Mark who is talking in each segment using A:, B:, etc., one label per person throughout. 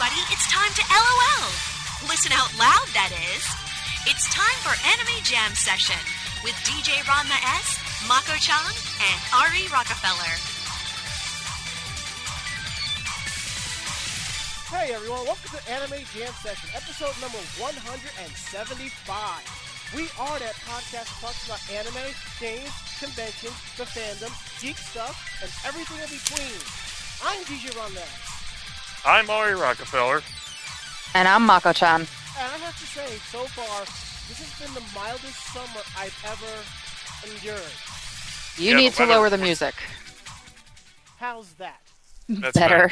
A: everybody, it's time to LOL. Listen out loud, that is. It's time for Anime Jam Session with DJ Ranma S, Mako Chan, and Ari Rockefeller.
B: Hey everyone, welcome to Anime Jam Session, episode number 175. We are that podcast that talks about anime, games, conventions, the fandom, geek stuff, and everything in between. I'm DJ Ron
C: I'm Ari Rockefeller.
D: And I'm Mako-chan.
B: and I have to say, so far, this has been the mildest summer I've ever endured.
D: You
C: Yeah,
D: need to
C: weather
D: lower the music.
B: How's that?
C: That's
D: Better.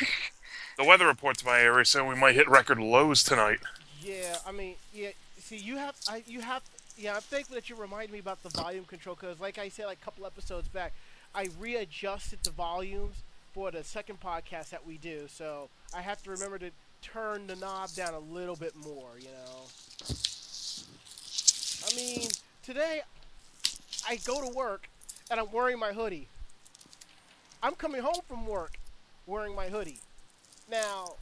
C: The weather reports my area so we might hit record lows tonight.
B: Yeah, I mean, yeah. See, you have, I, you have. Yeah, I'm thankful that you reminded me about the volume control because, like I said, like a couple episodes back, I readjusted the volumes for the second podcast that we do. So I have to remember to turn the knob down a little bit more. You know. I mean, today I go to work and I'm wearing my hoodie. I'm coming home from work wearing my hoodie. Now,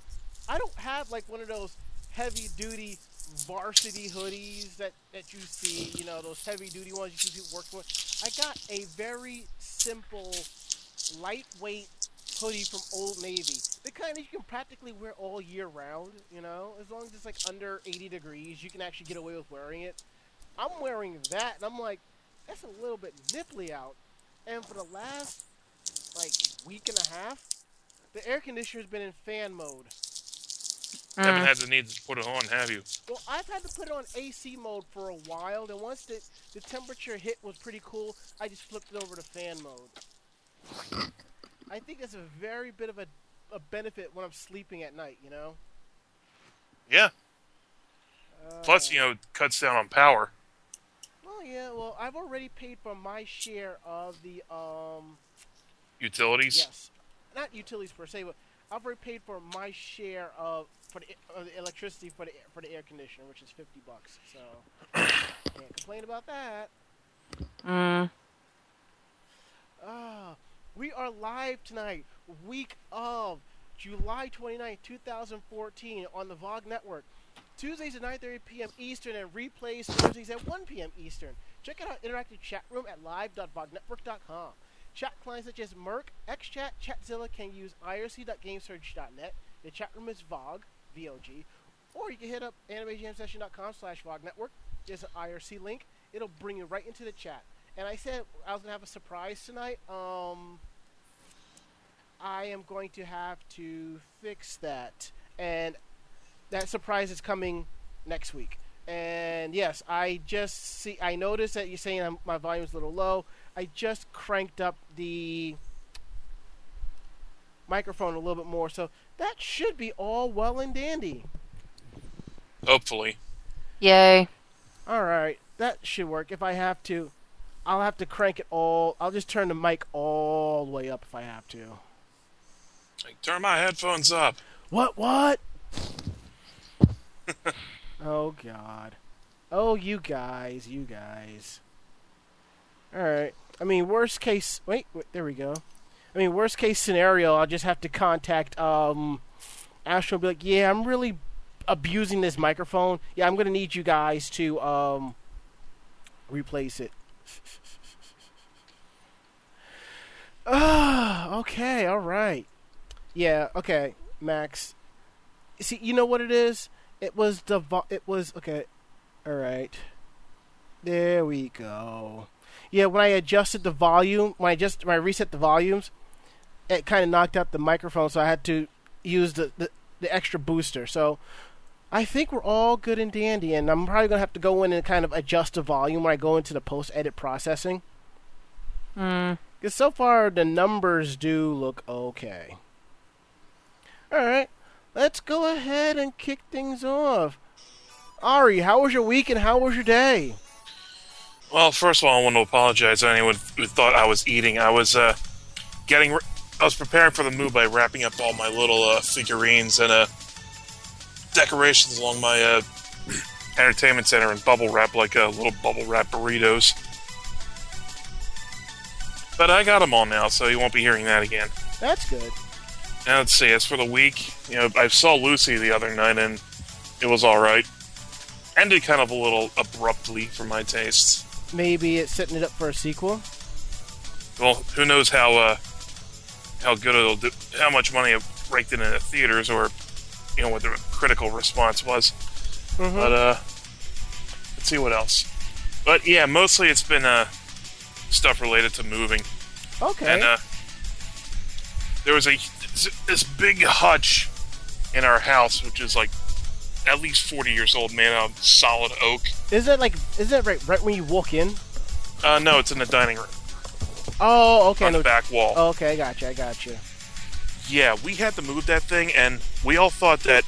B: I don't have like one of those heavy duty varsity hoodies that, that you see, you know, those heavy duty ones you see people working with. I got a very simple, lightweight hoodie from Old Navy. The kind that you can practically wear all year round, you know, as long as it's like under 80 degrees, you can actually get away with wearing it. I'm wearing that, and I'm like, that's a little bit nipply out. And for the last like week and a half, the air conditioner's been in fan mode.
C: Haven't
D: Mm.
C: had the need to put it on, have you?
B: Well, I've had to put it on AC mode for a while. Then once the the temperature hit was pretty cool, I just flipped it over to fan mode. I think that's a very bit of a, a benefit when I'm sleeping at night. You know.
C: Yeah.
B: Uh,
C: Plus, you know, it cuts down on power.
B: Well, yeah. Well, I've already paid for my share of the um.
C: Utilities.
B: Yes, not utilities per se, but I've already paid for my share of for the, of the electricity for the for the air conditioner, which is fifty bucks. So can't complain about that.
D: Mm.
B: Ah, we are live tonight, week of July 29, 2014, on the VOG Network. Tuesdays at 9.30 p.m. Eastern and replays Thursdays at 1 p.m. Eastern. Check out our interactive chat room at live.vognetwork.com. Chat clients such as mIRC, XChat, Chatzilla can use irc.gamesurge.net. The chat room is VOG, V-O-G. Or you can hit up animejamsession.com slash VOG Network. There's an IRC link. It'll bring you right into the chat. And I said I was gonna have a surprise tonight. Um, I am going to have to fix that, and that surprise is coming next week. And yes, I just see. I noticed that you're saying I'm, my volume's a little low. I just cranked up the microphone a little bit more, so that should be all well and dandy.
C: Hopefully.
D: Yay.
B: All right, that should work. If I have to, I'll have to crank it all. I'll just turn the mic all the way up if I have to.
C: Like, turn my headphones up.
B: What? What? oh God. Oh, you guys, you guys. All right. I mean, worst case. Wait, wait, there we go. I mean, worst case scenario, I'll just have to contact um, Astro and be like, "Yeah, I'm really abusing this microphone. Yeah, I'm gonna need you guys to um, replace it." Ah, okay, all right. Yeah, okay, Max. See, you know what it is? It was the vo- it was okay. All right. There we go. Yeah, when I adjusted the volume, when I just when I reset the volumes, it kind of knocked out the microphone, so I had to use the, the the extra booster. So I think we're all good and dandy, and I'm probably gonna have to go in and kind of adjust the volume when I go into the post edit processing.
D: Mm.
B: Because so far the numbers do look okay. Alright, let's go ahead and kick things off. Ari, how was your week and how was your day?
C: Well, first of all, I want to apologize to anyone who thought I was eating. I was uh, getting, re- I was preparing for the move by wrapping up all my little uh, figurines and uh, decorations along my uh, entertainment center in bubble wrap, like uh, little bubble wrap burritos. But I got them all now, so you won't be hearing that again.
B: That's good.
C: Now let's see. As for the week, you know, I saw Lucy the other night and it was all right. Ended kind of a little abruptly for my tastes.
B: Maybe it's setting it up for a sequel.
C: Well, who knows how uh, how good it'll do, how much money it raked in the theaters, or you know what the critical response was.
B: Mhm.
C: But uh, let's see what else. But yeah, mostly it's been uh stuff related to moving.
B: Okay.
C: And uh, there was a this big hutch in our house, which is like at least forty years old, man, out of solid oak.
B: is it like is that right right when you walk in?
C: Uh, no, it's in the dining room
B: Oh, okay.
C: on
B: no,
C: the back wall.
B: Okay, I got you. I got you.
C: Yeah, we had to move that thing, and we all thought that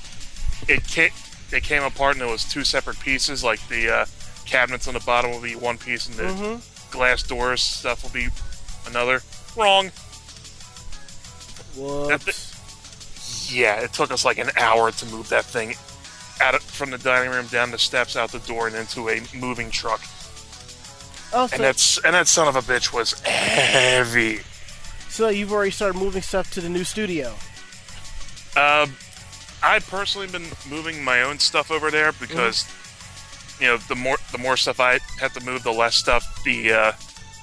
C: it came, it came apart and it was two separate pieces. Like the uh, cabinets on the bottom will be one piece, and the
B: Mm-hmm.
C: glass doors stuff will be another. Wrong.
B: Whoops.
C: Yeah, it took us like an hour to move that thing out of, from the dining room down the steps, out the door, and into a moving truck.
B: Oh, so,
C: And that's and that son of a bitch was heavy.
B: so you've already started moving stuff to the new studio.
C: Um, I personally been moving my own stuff over there because you know the more the more stuff I have to move, the less stuff the uh,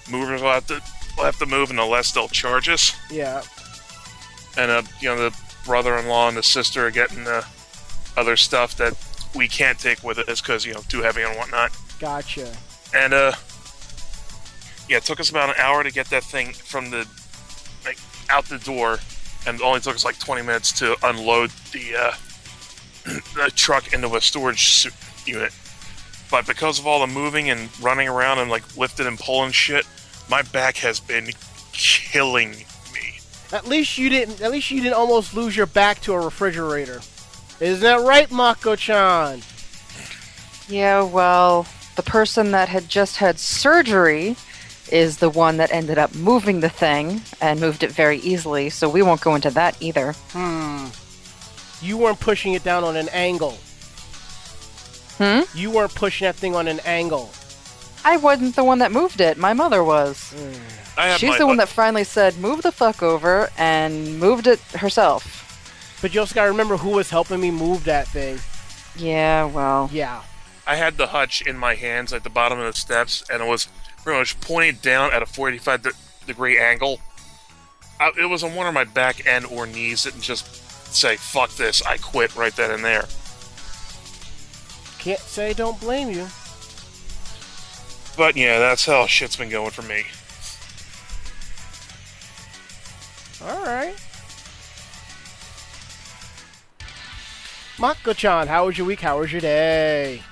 C: movers will have to will have to move, and the less they'll charge us.
B: Yeah.
C: And uh, you know the brother-in-law and the sister are getting the other stuff that we can't take with us because you know too heavy and whatnot.
B: Gotcha.
C: And uh, yeah, it took us about an hour to get that thing from the like out the door, and only took us like 20 minutes to unload the uh, the truck into a storage unit. But because of all the moving and running around and like lifting and pulling shit, my back has been killing me.
B: At least you didn't. At least you didn't almost lose your back to a refrigerator. Isn't that right, Mako-chan?
D: Yeah, well, the person that had just had surgery is the one that ended up moving the thing and moved it very easily, so we won't go into that either.
B: Hmm. You weren't pushing it down on an angle.
D: Hmm?
B: You weren't pushing that thing on an angle.
D: I wasn't the one that moved it, my mother was.
C: I have
D: She's
C: my,
D: the one that finally said, move the fuck over, and moved it herself.
B: But you also gotta remember who was helping me move that thing.
D: Yeah, well.
B: Yeah.
C: I had the hutch in my hands at the bottom of the steps, and it was pretty much pointed down at a 45 de- degree angle. I, it was on one of my back end or knees, and just say "fuck this," I quit right then and there.
B: Can't say don't blame you.
C: But yeah, that's how shit's been going for me.
B: Alright. Mako-chan, how was your week? How was your day?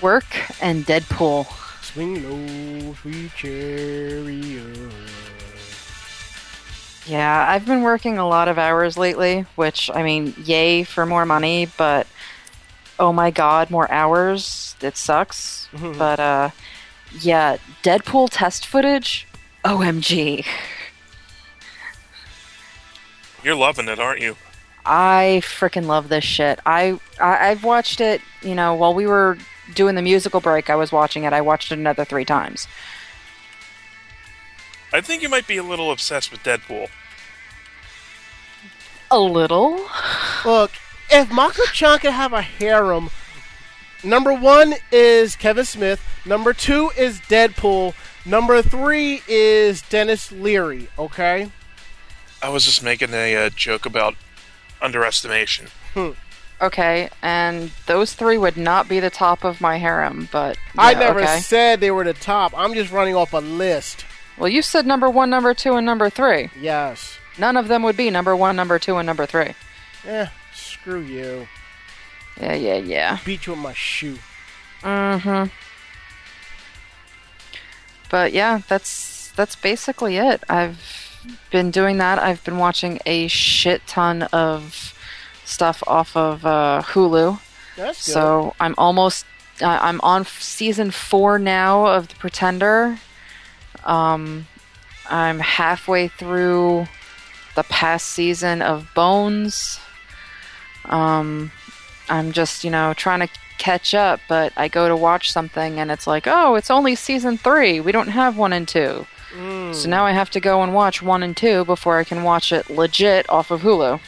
D: Work and Deadpool.
B: Swing low, sweet chariot.
D: Yeah, I've been working a lot of hours lately, which, I mean, yay for more money, but oh my god, more hours. It sucks. but, uh, yeah, Deadpool test footage? OMG.
C: You're loving it, aren't you?
D: I freaking love this shit. I, I I've watched it, you know, while we were doing the musical break, I was watching it. I watched it another three times.
C: I think you might be a little obsessed with Deadpool.
D: A little.
B: Look, if Mako-chan could have a harem, number one is Kevin Smith, number two is Deadpool, number three is Denis Leary, okay?
C: I was just making a uh, joke about underestimation.
D: Okay, and those three would not be the top of my harem, but
B: I never
D: okay.
B: said they were the top. I'm just running off a list.
D: Well, you said number one, number two, and number three.
B: Yes.
D: None of them would be number one, number two, and number three.
B: Eh, screw you.
D: Yeah, yeah, yeah.
B: Beat you with my shoe.
D: Mm-hmm. But yeah, that's that's basically it. I've been doing that. I've been watching a shit ton of stuff off of uh, Hulu.
B: That's good.
D: So I'm almost uh, I'm on season four now of The Pretender. Um, I'm halfway through the past season of Bones. Um, I'm just you know trying to catch up, but I go to watch something and it's like, oh, it's only season three. We don't have one and two. So now I have to go and watch one and two before I can watch it legit off of Hulu.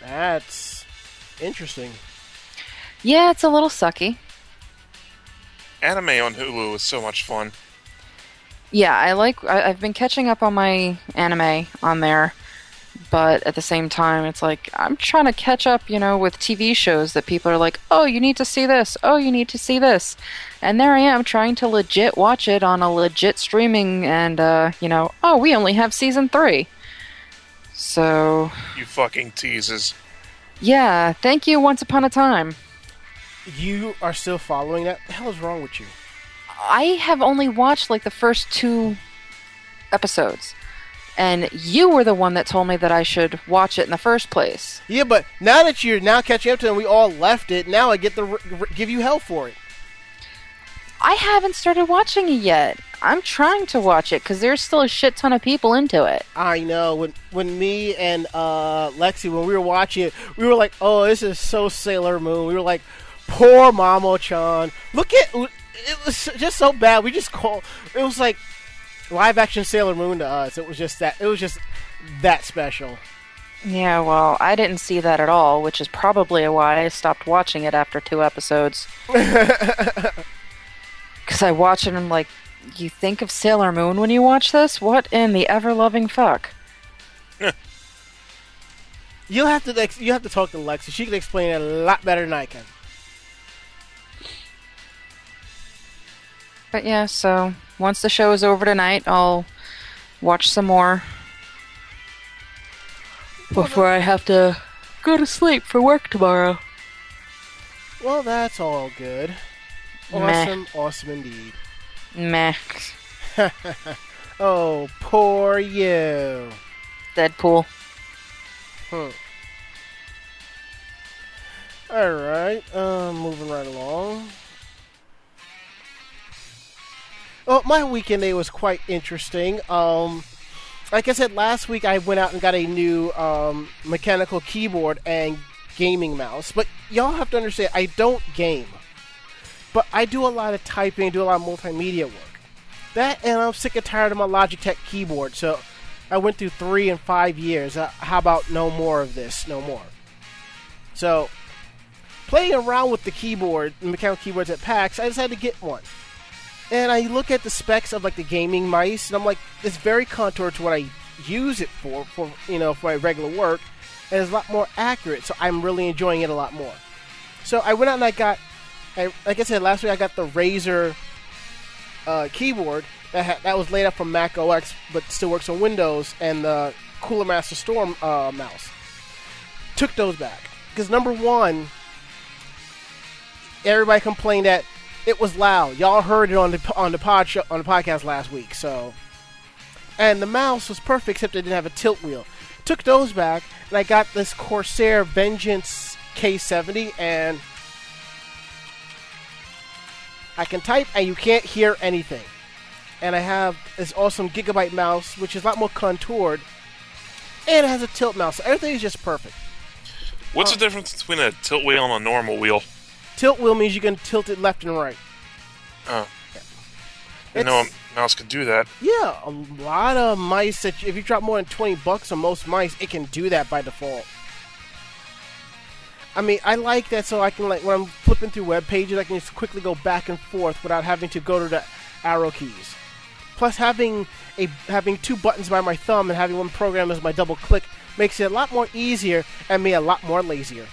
B: That's interesting.
D: Yeah, it's a little sucky.
C: Anime on Hulu is so much fun.
D: Yeah, I like. I, have been catching up on my anime on there but at the same time, it's like I'm trying to catch up, you know, with TV shows that people are like, "Oh, you need to see this. Oh, you need to see this," and there I am trying to legit watch it on a legit streaming, and uh, you know, oh, we only have season three. So
C: You fucking teases.
D: yeah, thank you. Once upon a time.
B: You are still following that? What the hell is wrong with you?
D: I have only watched like the first two episodes. And you were the one that told me that I should watch it in the first place.
B: Yeah, but now that you're now catching up to it and we all left it, now I get to r- give you hell for it.
D: I haven't started watching it yet. I'm trying to watch it because there's still a shit ton of people into it.
B: I know when when me and uh, Lexi when we were watching it, we were like, "Oh, this is so Sailor Moon." We were like, "Poor Mamo-chan." Look at it was just so bad. We just call it was like live action Sailor Moon to us. It was just that it was just that special.
D: Yeah, well, I didn't see that at all, which is probably why I stopped watching it after two episodes. Because I watch it and I'm like, you think of Sailor Moon when you watch this? What in the ever loving fuck?
B: You'll have to you have to talk to Lexi. She can explain it a lot better than I can.
D: But yeah, so once the show is over tonight, I'll watch some more before I have to go to sleep for work tomorrow.
B: Well, that's all good.
D: Meh.
B: Awesome, awesome indeed.
D: Meh.
B: Oh, poor you.
D: Deadpool.
B: Hmm. All right, uh, moving right along. Well, my weekend day was quite interesting. Um, like I said last week, I went out and got a new um, mechanical keyboard and gaming mouse. But y'all have to understand, I don't game, but I do a lot of typing, do a lot of multimedia work. That and I'm sick and tired of my Logitech keyboard, so I went through three and five years. Uh, how about no more of this? No more. So, playing around with the keyboard, mechanical keyboards at PAX, I decided to get one. And I look at the specs of like the gaming mice, and I'm like, it's very contoured to what I use it for, for you know, for my regular work, and it's a lot more accurate. So I'm really enjoying it a lot more. So I went out and I got, I, like I said last week, I got the Razer uh, keyboard that ha- that was laid up from Mac OS, but still works on Windows, and the Cooler Master Storm uh, mouse. Took those back because number one, everybody complained that it was loud. Y'all heard it on the on the pod show, on the podcast last week. So, and the mouse was perfect except it didn't have a tilt wheel. Took those back, and I got this Corsair Vengeance K70, and I can type, and you can't hear anything. And I have this awesome Gigabyte mouse, which is a lot more contoured, and it has a tilt mouse. So everything is just perfect.
C: What's the difference between a tilt wheel and a normal wheel?
B: Tilt wheel means you can tilt it left and right.
C: Oh. Know a mouse can do that.
B: Yeah, a lot of mice that if you drop more than 20 bucks on most mice, it can do that by default. I mean, I like that so I can like when I'm flipping through web pages, I can just quickly go back and forth without having to go to the arrow keys. Plus, having a having two buttons by my thumb and having one program as my double click makes it a lot more easier and me a lot more lazier.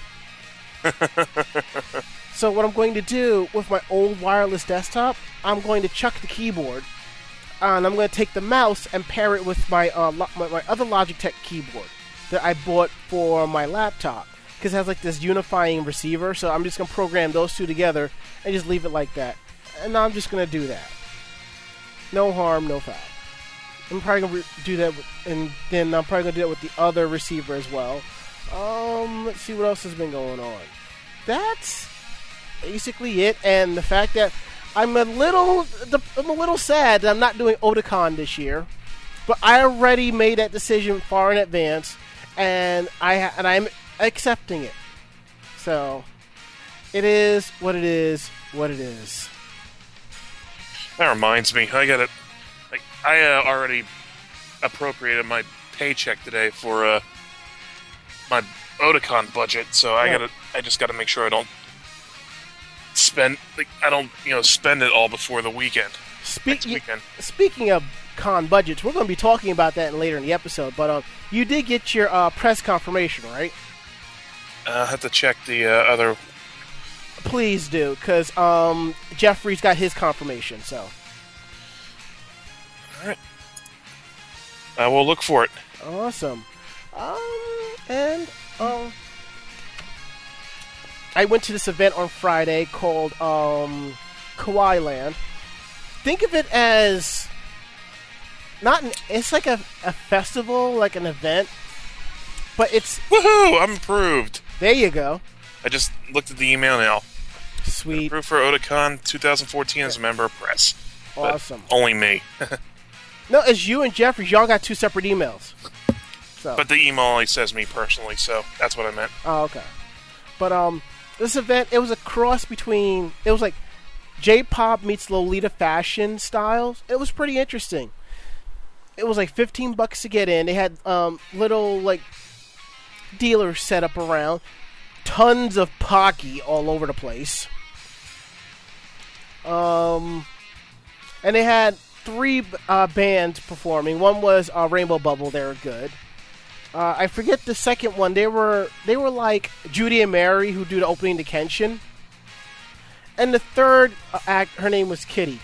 B: so what I'm going to do with my old wireless desktop, I'm going to chuck the keyboard and I'm going to take the mouse and pair it with my, uh, lo- my my other Logitech keyboard that I bought for my laptop because it has like this unifying receiver. So I'm just going to program those two together and just leave it like that. And I'm just going to do that. No harm, no foul. I'm probably going to re- do that, with, and then I'm probably going to do that with the other receiver as well. Um, let's see what else has been going on. That's basically it, and the fact that I'm a little, I'm a little sad that I'm not doing Otakon this year, but I already made that decision far in advance, and I and I'm accepting it. So, it is what it is. What it is.
C: That reminds me, I got it. Like, I uh, already appropriated my paycheck today for uh, my Otakon budget, so I gotta, I just gotta make sure I don't spend, like, I don't, you know, spend it all before the weekend. Next
B: Speak,
C: weekend.
B: speaking of con budgets, we're going to be talking about that later in the episode. But uh, you did get your uh, press confirmation, right?
C: Uh, I have to check the uh, other.
B: Please do, because um, Jeffrey's got his confirmation. So All right.
C: I will look for it.
B: awesome. Um, and um, I went to this event on Friday called um, Kawaii Land. Think of it as not an. It's like a, a festival, like an event, but it's
C: Woohoo! I'm approved.
B: there. You go.
C: I just looked at the email now.
B: Sweet,
C: Approved for Otakon 2014 as a member of press. But
B: awesome.
C: Only me.
B: No, it's you and Jeffrey. Y'all got two separate emails. So.
C: but the email only says me personally, so that's what I meant.
B: Oh, okay. But um, this event it was a cross between it was like J-pop meets Lolita fashion styles. It was pretty interesting. It was like fifteen bucks to get in. They had um little like dealers set up around, tons of Pocky all over the place. Um, and they had three uh, bands performing. One was uh, Rainbow Bubble. They were good. Uh, I forget the second one. They were they were like Judy and Mary who do the opening to Kenshin, and the third uh, act, her name was Kitty.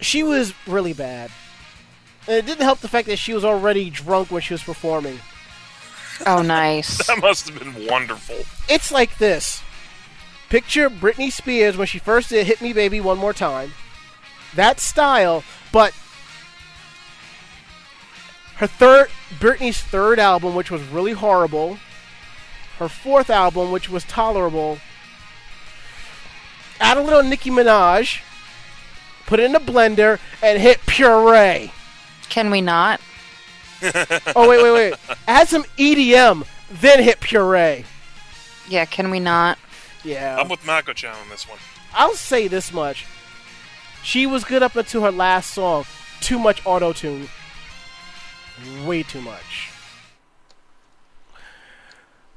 B: She was really bad, and it didn't help the fact that she was already drunk when she was performing.
D: Oh, nice.
C: That must have been wonderful.
B: It's like this. Picture Britney Spears when she first did "Hit Me, Baby, One More Time." That style, but her third Britney's third album, which was really horrible. Her fourth album, which was tolerable. Add a little Nicki Minaj, put it in a blender, and hit puree.
D: Can we not?
B: Oh wait, wait, wait! Add some EDM, then hit puree.
D: Yeah, can we not?
B: Yeah.
C: I'm with Mako-chan on this one.
B: I'll say this much. She was good up until her last song. Too much auto tune. Way too much.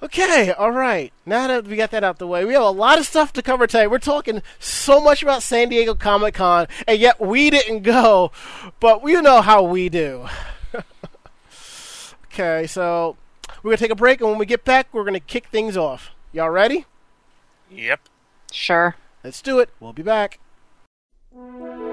B: Okay, alright. Now that we got that out the way, we have a lot of stuff to cover today. We're talking so much about San Diego Comic Con, and yet we didn't go, but you know how we do. okay, so we're going to take a break, and when we get back, we're going to kick things off. Y'all ready?
C: Yep.
D: Sure.
B: Let's do it. We'll be back.「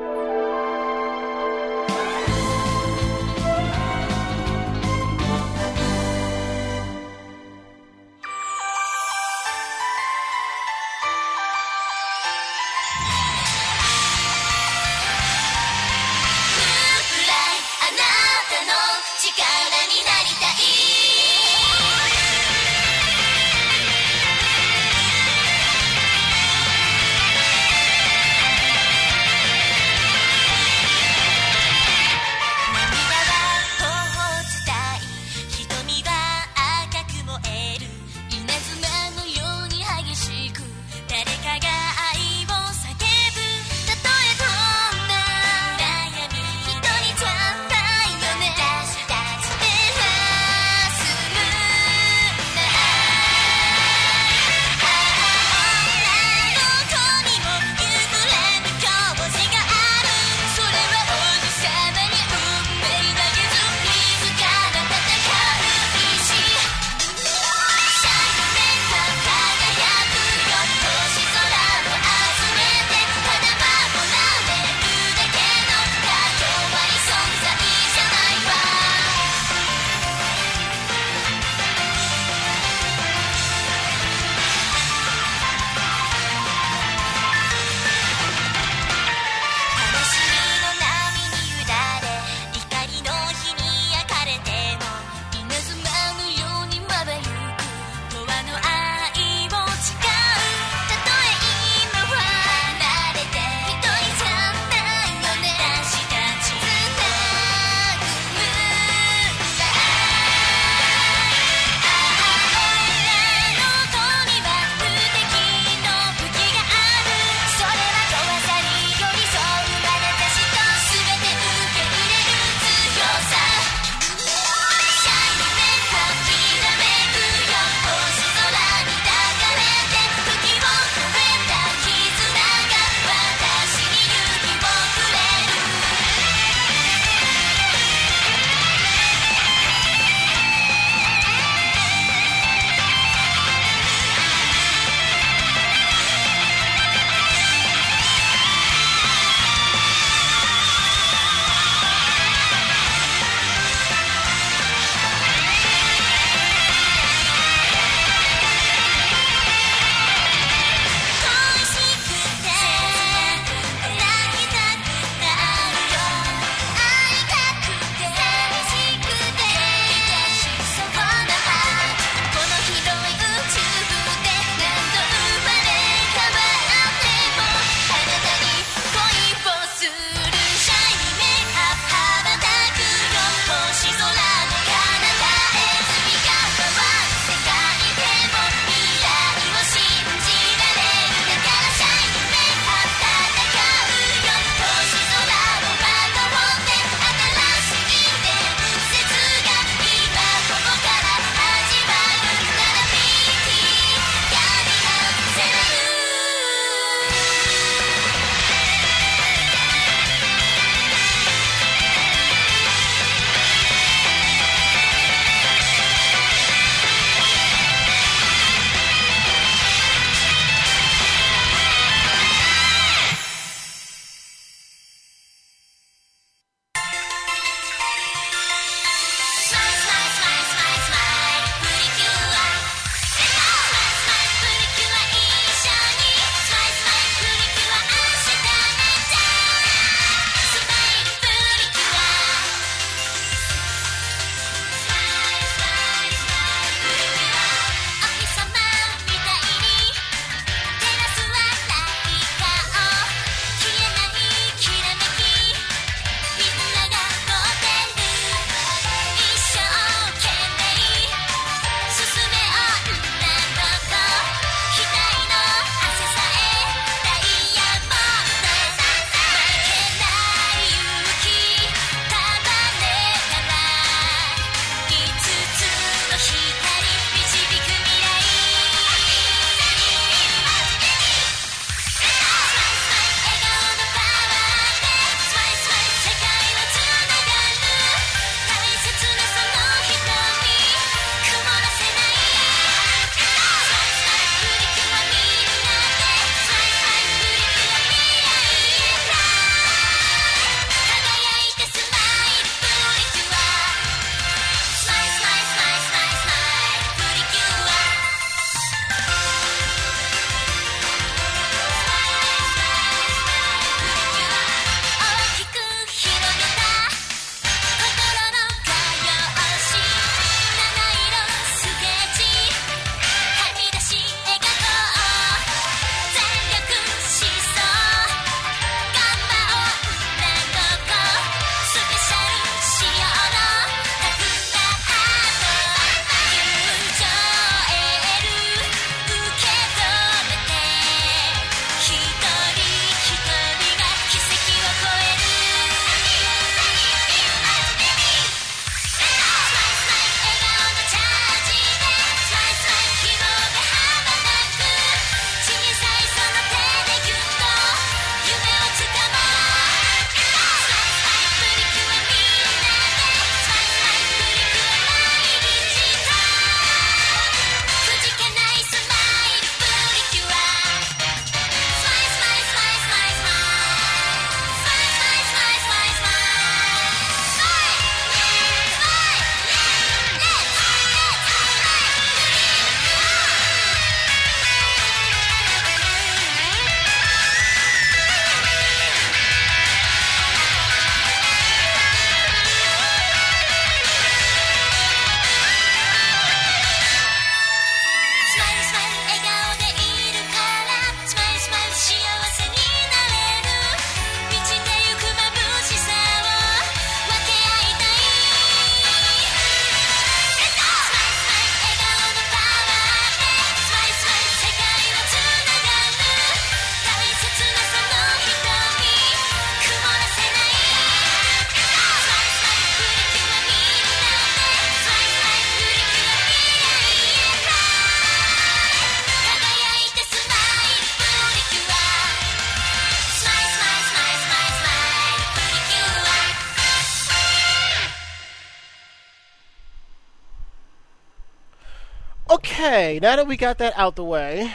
B: Okay, now that we got that out the way,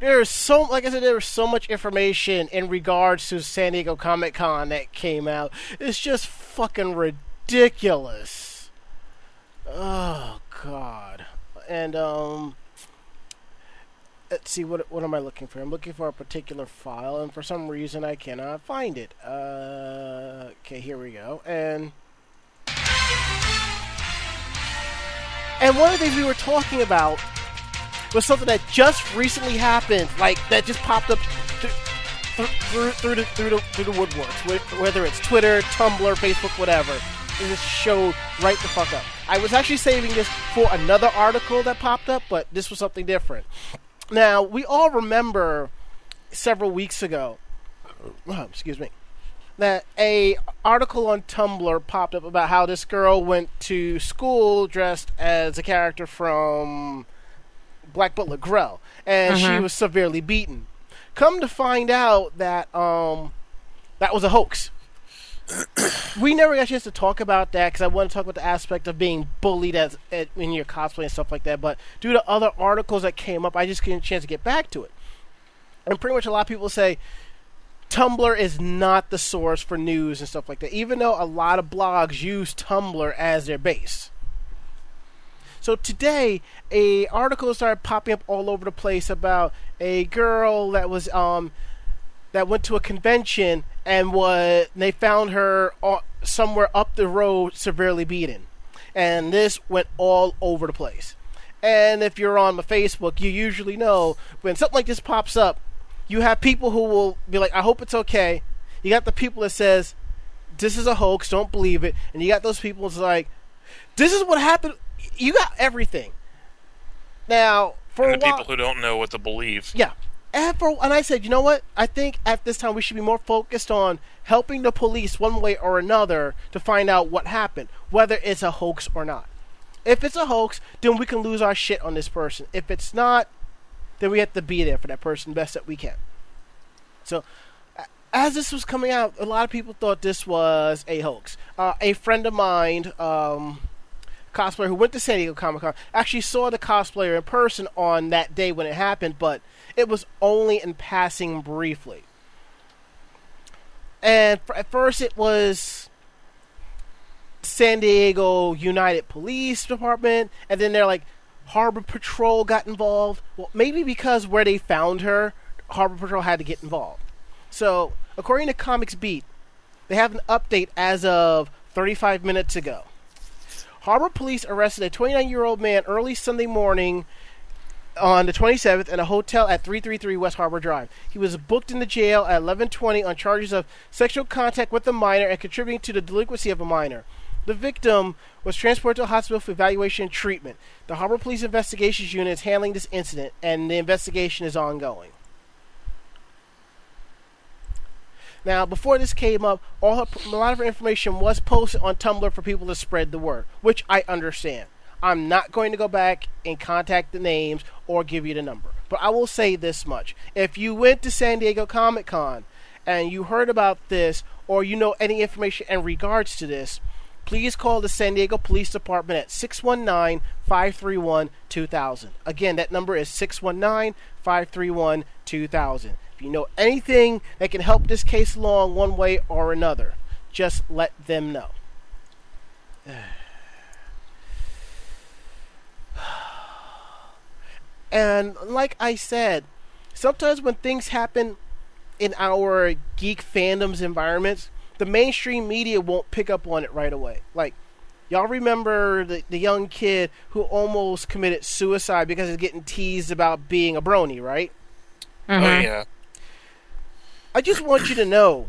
B: there's so like I said, there was so much information in regards to San Diego Comic Con that came out. It's just fucking ridiculous. Oh god. And um let's see what what am I looking for? I'm looking for a particular file and for some reason I cannot find it. Uh okay, here we go. And And one of the things we were talking about was something that just recently happened, like that just popped up th- th- through through the through the, through the woodworks, wh- whether it's Twitter, Tumblr, Facebook, whatever. It just showed right the fuck up. I was actually saving this for another article that popped up, but this was something different. Now we all remember several weeks ago. oh, excuse me that a article on Tumblr popped up about how this girl went to school dressed as a character from Black Butler Grell, and she
D: Mhm.
B: was severely beaten. Come to find out that um that was a hoax. we never got a chance to talk about that because I want to talk about the aspect of being bullied as at, in your cosplay and stuff like that. But due to other articles that came up, I just didn't get a chance to get back to it. And pretty much a lot of people say Tumblr is not the source for news and stuff like that, even though a lot of blogs use Tumblr as their base. So today, a article started popping up all over the place about a girl that was um that went to a convention and was they found her o- somewhere up the road severely beaten, and this went all over the place. And if you're on my Facebook, you usually know when something like this pops up, you have people who will be like, "I hope it's okay." You got the people that says, "This is a hoax, don't believe it," and you got those people that's like, "This is what happened." You got everything. Now, for
C: and the
B: while,
C: people who don't know what to believe.
B: yeah. And, for, and I said, you know what? I think at this time we should be more focused on helping the police one way or another to find out what happened, whether it's a hoax or not. If it's a hoax, then we can lose our shit on this person. If it's not, then we have to be there for that person best that we can. So, as this was coming out, a lot of people thought this was a hoax. Uh, a friend of mine, um, cosplayer who went to San Diego Comic Con, actually saw the cosplayer in person on that day when it happened, but it was only in passing briefly. And at first, it was San Diego United Police Department, and then they're like Harbor Patrol got involved. Well, maybe because where they found her, Harbor Patrol had to get involved. So, according to Comics Beat, they have an update as of 35 minutes ago. Harbor Police arrested a 29 year old man early Sunday morning on the 27th in a hotel at 333 West Harbor Drive. He was booked into jail at 11:20 on charges of sexual contact with a minor and contributing to the delinquency of a minor. The victim was transported to a hospital for evaluation and treatment. The Harbor Police Investigations Unit is handling this incident, and the investigation is ongoing. Now, before this came up, all her, a lot of her information was posted on Tumblr for people to spread the word, which I understand. I'm not going to go back and contact the names or give you the number. But I will say this much. If you went to San Diego Comic Con and you heard about this or you know any information in regards to this, please call the San Diego Police Department at 619 531 2000. Again, that number is 619 531 2000. If you know anything that can help this case along one way or another, just let them know. And like I said, sometimes when things happen in our geek fandoms environments, the mainstream media won't pick up on it right away. Like, y'all remember the, the young kid who almost committed suicide because he's getting teased about being a brony, right?
C: Oh
D: Mhm.
C: yeah.
B: I just want you to know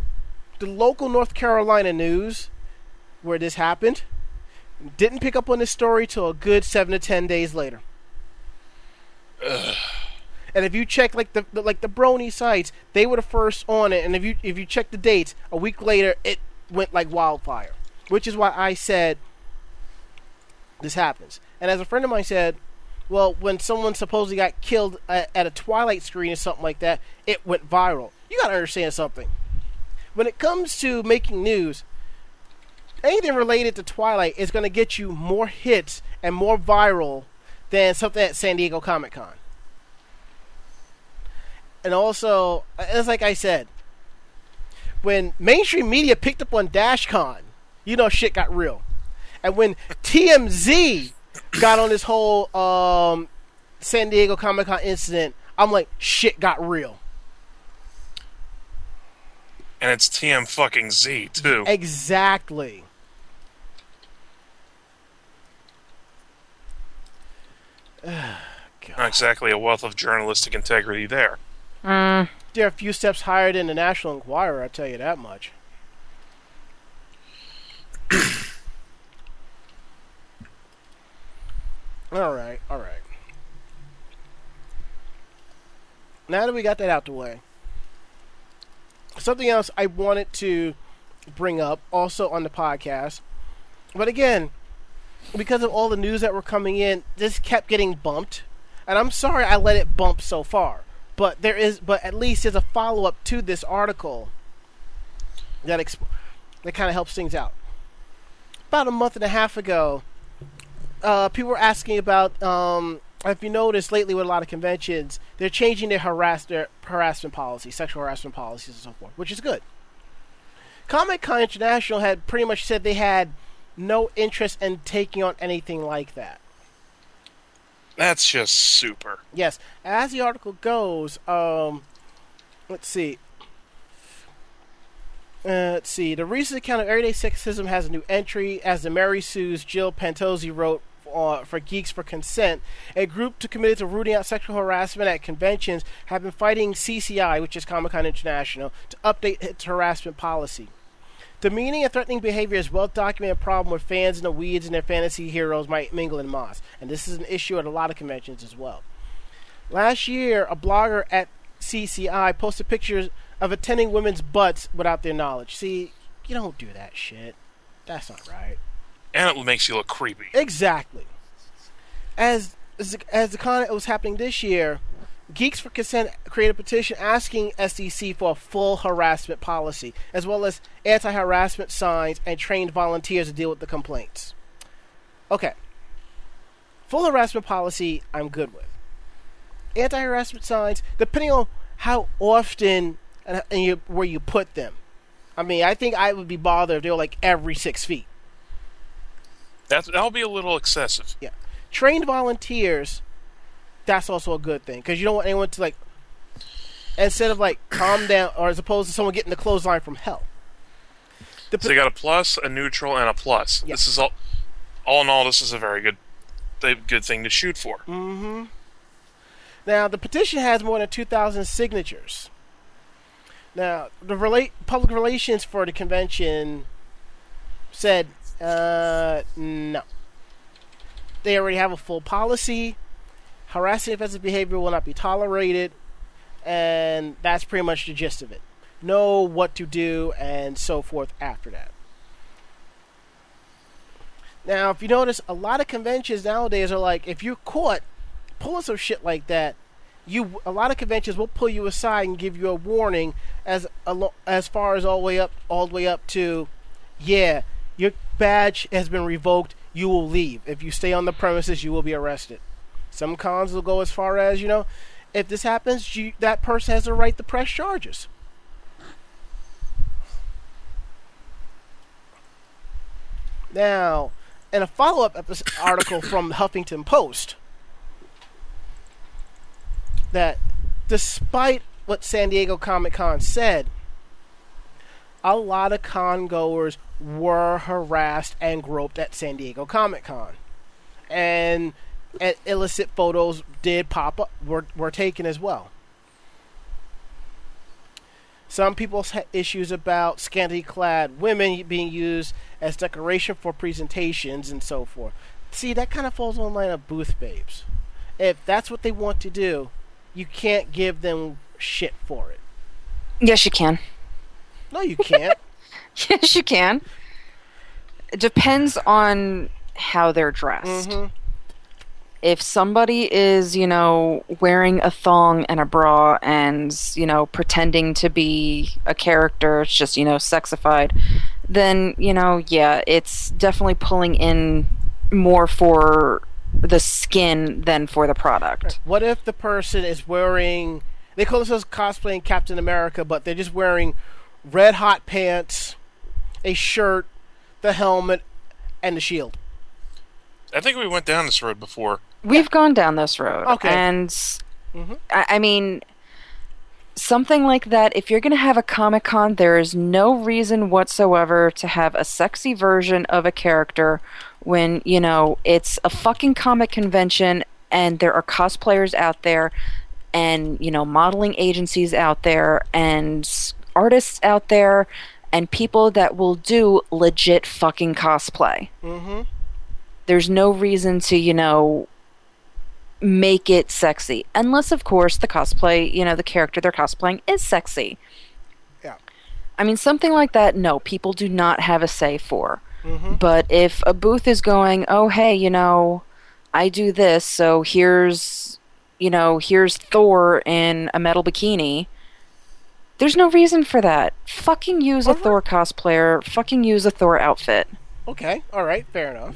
B: the local North Carolina news where this happened didn't pick up on this story till a good seven to ten days later. And if you check like the, the like the Brony sites, they were the first on it. And if you if you check the dates, a week later it went like wildfire. Which is why I said this happens. And as a friend of mine said, well, when someone supposedly got killed at, at a Twilight screen or something like that, it went viral. You gotta understand something. When it comes to making news, anything related to Twilight is going to get you more hits and more viral than something at San Diego Comic Con. And also, it's like I said, when mainstream media picked up on DashCon, you know shit got real. And when TMZ got on this whole um, San Diego Comic Con incident, I'm like, shit got real.
C: And it's TM fucking Z too.
B: Exactly.
C: Not exactly a wealth of journalistic integrity there.
D: Mm,
B: They're a few steps higher than the National Enquirer, I'll tell you that much. all right, all right. Now that we got that out the way, something else I wanted to bring up also on the podcast, but again, because of all the news that were coming in, this kept getting bumped, and I'm sorry I let it bump so far. But there is, but at least there's a follow up to this article that exp- that kind of helps things out. About a month and a half ago, uh, people were asking about. Um, if you notice lately with a lot of conventions, they're changing their harass their harassment policy, sexual harassment policies, and so forth, which is good. Comic Con International had pretty much said they had no interest in taking on anything like that.
C: That's just super.
B: Yes, as the article goes, um, let's see. Uh, let's see. The recent account of everyday sexism has a new entry, as the Mary Sue's Jill Pantozzi wrote uh, for Geeks for Consent. A group to committed to rooting out sexual harassment at conventions have been fighting CCI, which is Comic Con International, to update its harassment policy. Demeaning and threatening behavior is well documented problem where fans and the weeds and their fantasy heroes might mingle in mass, and this is an issue at a lot of conventions as well. Last year, a blogger at CCI posted pictures of attending women's butts without their knowledge. See, you don't do that shit. That's not right.
C: And it makes you look creepy.
B: Exactly. As as, the con was happening this year, Geeks for Consent created a petition asking SDC for a full harassment policy, as well as anti-harassment signs and trained volunteers to deal with the complaints. Okay. Full harassment policy, I'm good with. Anti-harassment signs, depending on how often and, and you, where you put them. I mean, I think I would be bothered if they were like every six feet.
C: That that'll be a little excessive.
B: Yeah. Trained volunteers, that's also a good thing because you don't want anyone to like, instead of like calm down, or as opposed to someone getting the clothesline from hell. The
C: So you got a plus, a neutral, and a plus.
B: Yeah.
C: This is all. All in all, this is a very good, good thing to shoot for.
B: Mm-hmm. Now the petition has more than two thousand signatures. Now the relate public relations for the convention said uh, no. They already have a full policy. Harassing offensive behavior will not be tolerated, and that's pretty much the gist of it. Know what to do and so forth after that. Now, if you notice, a lot of conventions nowadays are like, if you're caught pulling some shit like that, you a lot of conventions will pull you aside and give you a warning as as far as all the way up all the way up to, yeah, your badge has been revoked. You will leave. If you stay on the premises, you will be arrested. Some cons will go as far as you know, if this happens, you, that person has the right to press charges. Now, in a follow-up episode, article from the Huffington Post, that despite what San Diego Comic Con said, a lot of con goers were harassed and groped at San Diego Comic Con, and, and illicit photos did pop up were were taken as well. Some people had issues about scantily clad women being used as decoration for presentations and so forth. See, that kind of falls on the line of booth babes. If that's what they want to do, you can't give them shit for it.
D: Yes, you can.
B: No, you can't.
D: Yes, you can. It depends on how they're dressed.
B: Mhm.
D: If somebody is, you know, wearing a thong and a bra and, you know, pretending to be a character, it's just, you know, sexified, then, you know, yeah, it's definitely pulling in more for the skin than for the product.
B: What if the person is wearing? They call themselves cosplaying Captain America, but they're just wearing red hot pants, a shirt, the helmet, and the shield.
C: I think we went down this road before.
D: We've gone down this road.
B: Okay.
D: And
B: Mhm.
D: I, I mean, something like that, if you're going to have a Comic Con, there is no reason whatsoever to have a sexy version of a character when, you know, it's a fucking comic convention and there are cosplayers out there and, you know, modeling agencies out there and artists out there and people that will do legit fucking cosplay
B: Mm-hmm.
D: there's no reason to you know make it sexy unless of course the cosplay you know the character they're cosplaying is sexy
B: Yeah.
D: i mean something like that no people do not have a say for
B: Mm-hmm.
D: but if a booth is going oh hey you know i do this so here's you know here's thor in a metal bikini there's no reason for that fucking use a
B: Alright.
D: thor cosplayer fucking use a thor outfit
B: Okay, all right, fair enough.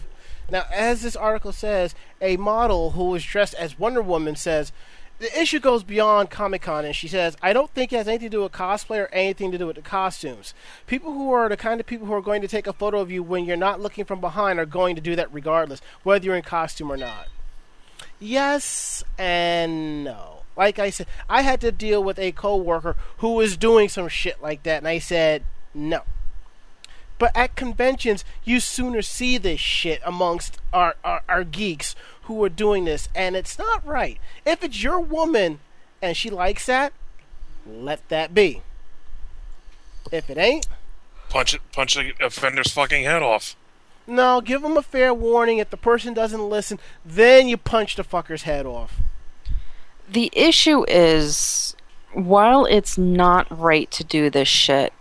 B: Now, as this article says, a model who was dressed as Wonder Woman says the issue goes beyond Comic Con, and she says, I don't think it has anything to do with cosplay or anything to do with the costumes. People who are the kind of people who are going to take a photo of you when you're not looking from behind are going to do that regardless, whether you're in costume or not. Yes and no. Like I said, I had to deal with a coworker who was doing some shit like that, and I said, no. But at conventions, you sooner see this shit amongst our, our, our geeks who are doing this, and it's not right. If it's your woman and she likes that, let that be. If it ain't,
C: Punch it, punch the offender's fucking head off.
B: no, give them a fair warning. If the person doesn't listen, then you punch the fucker's head off.
D: The issue is while it's not right to do this shit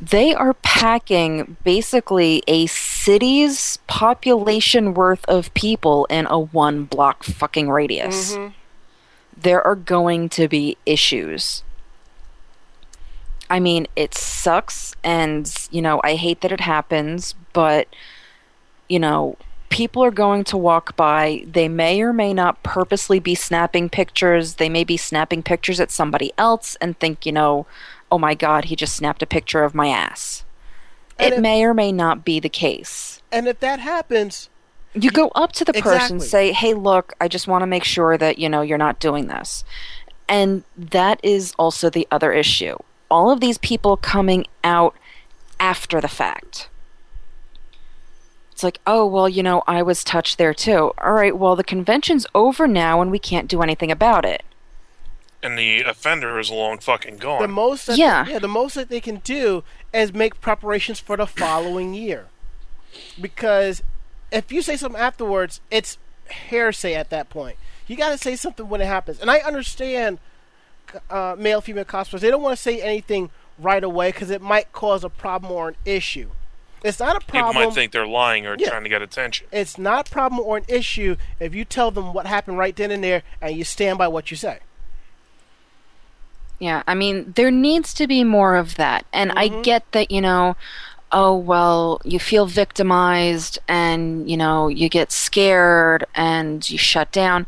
D: they are packing basically a city's population worth of people in a one block fucking radius. Mm-hmm. There are going to be issues. I mean it sucks and you know i hate that it happens but you know, people are going to walk by. They may or may not purposely be snapping pictures. They may be snapping pictures at somebody else and think, you know, oh my God, he just snapped a picture of my ass. It
B: if-
D: may or may not be the case.
B: And if that happens,
D: You go up to the person,
B: Exactly.
D: say, hey, look, I just want to make sure that, you know, you're not doing this. And that is also the other issue. All of these people coming out after the fact. It's like, oh, well, you know, I was touched there too. All right, well, the convention's over now and we can't do anything about it.
C: And the offender is long fucking gone.
B: the most that
D: Yeah.
B: yeah, the most that they can do is make preparations for the following year. Because if you say something afterwards, it's hearsay at that point. You got to say something when it happens. And I understand uh, male female cosplayers; they don't want to say anything right away because it might cause a problem or an issue. It's not a problem.
C: People might think they're lying or
B: Yeah.
C: trying to get attention.
B: it's not a problem or an issue if you tell them what happened right then and there and you stand by what you say.
D: Yeah, I mean, there needs to be more of that. And I mm-hmm. get that, you know, oh, well, you feel victimized and, you know, you get scared and you shut down.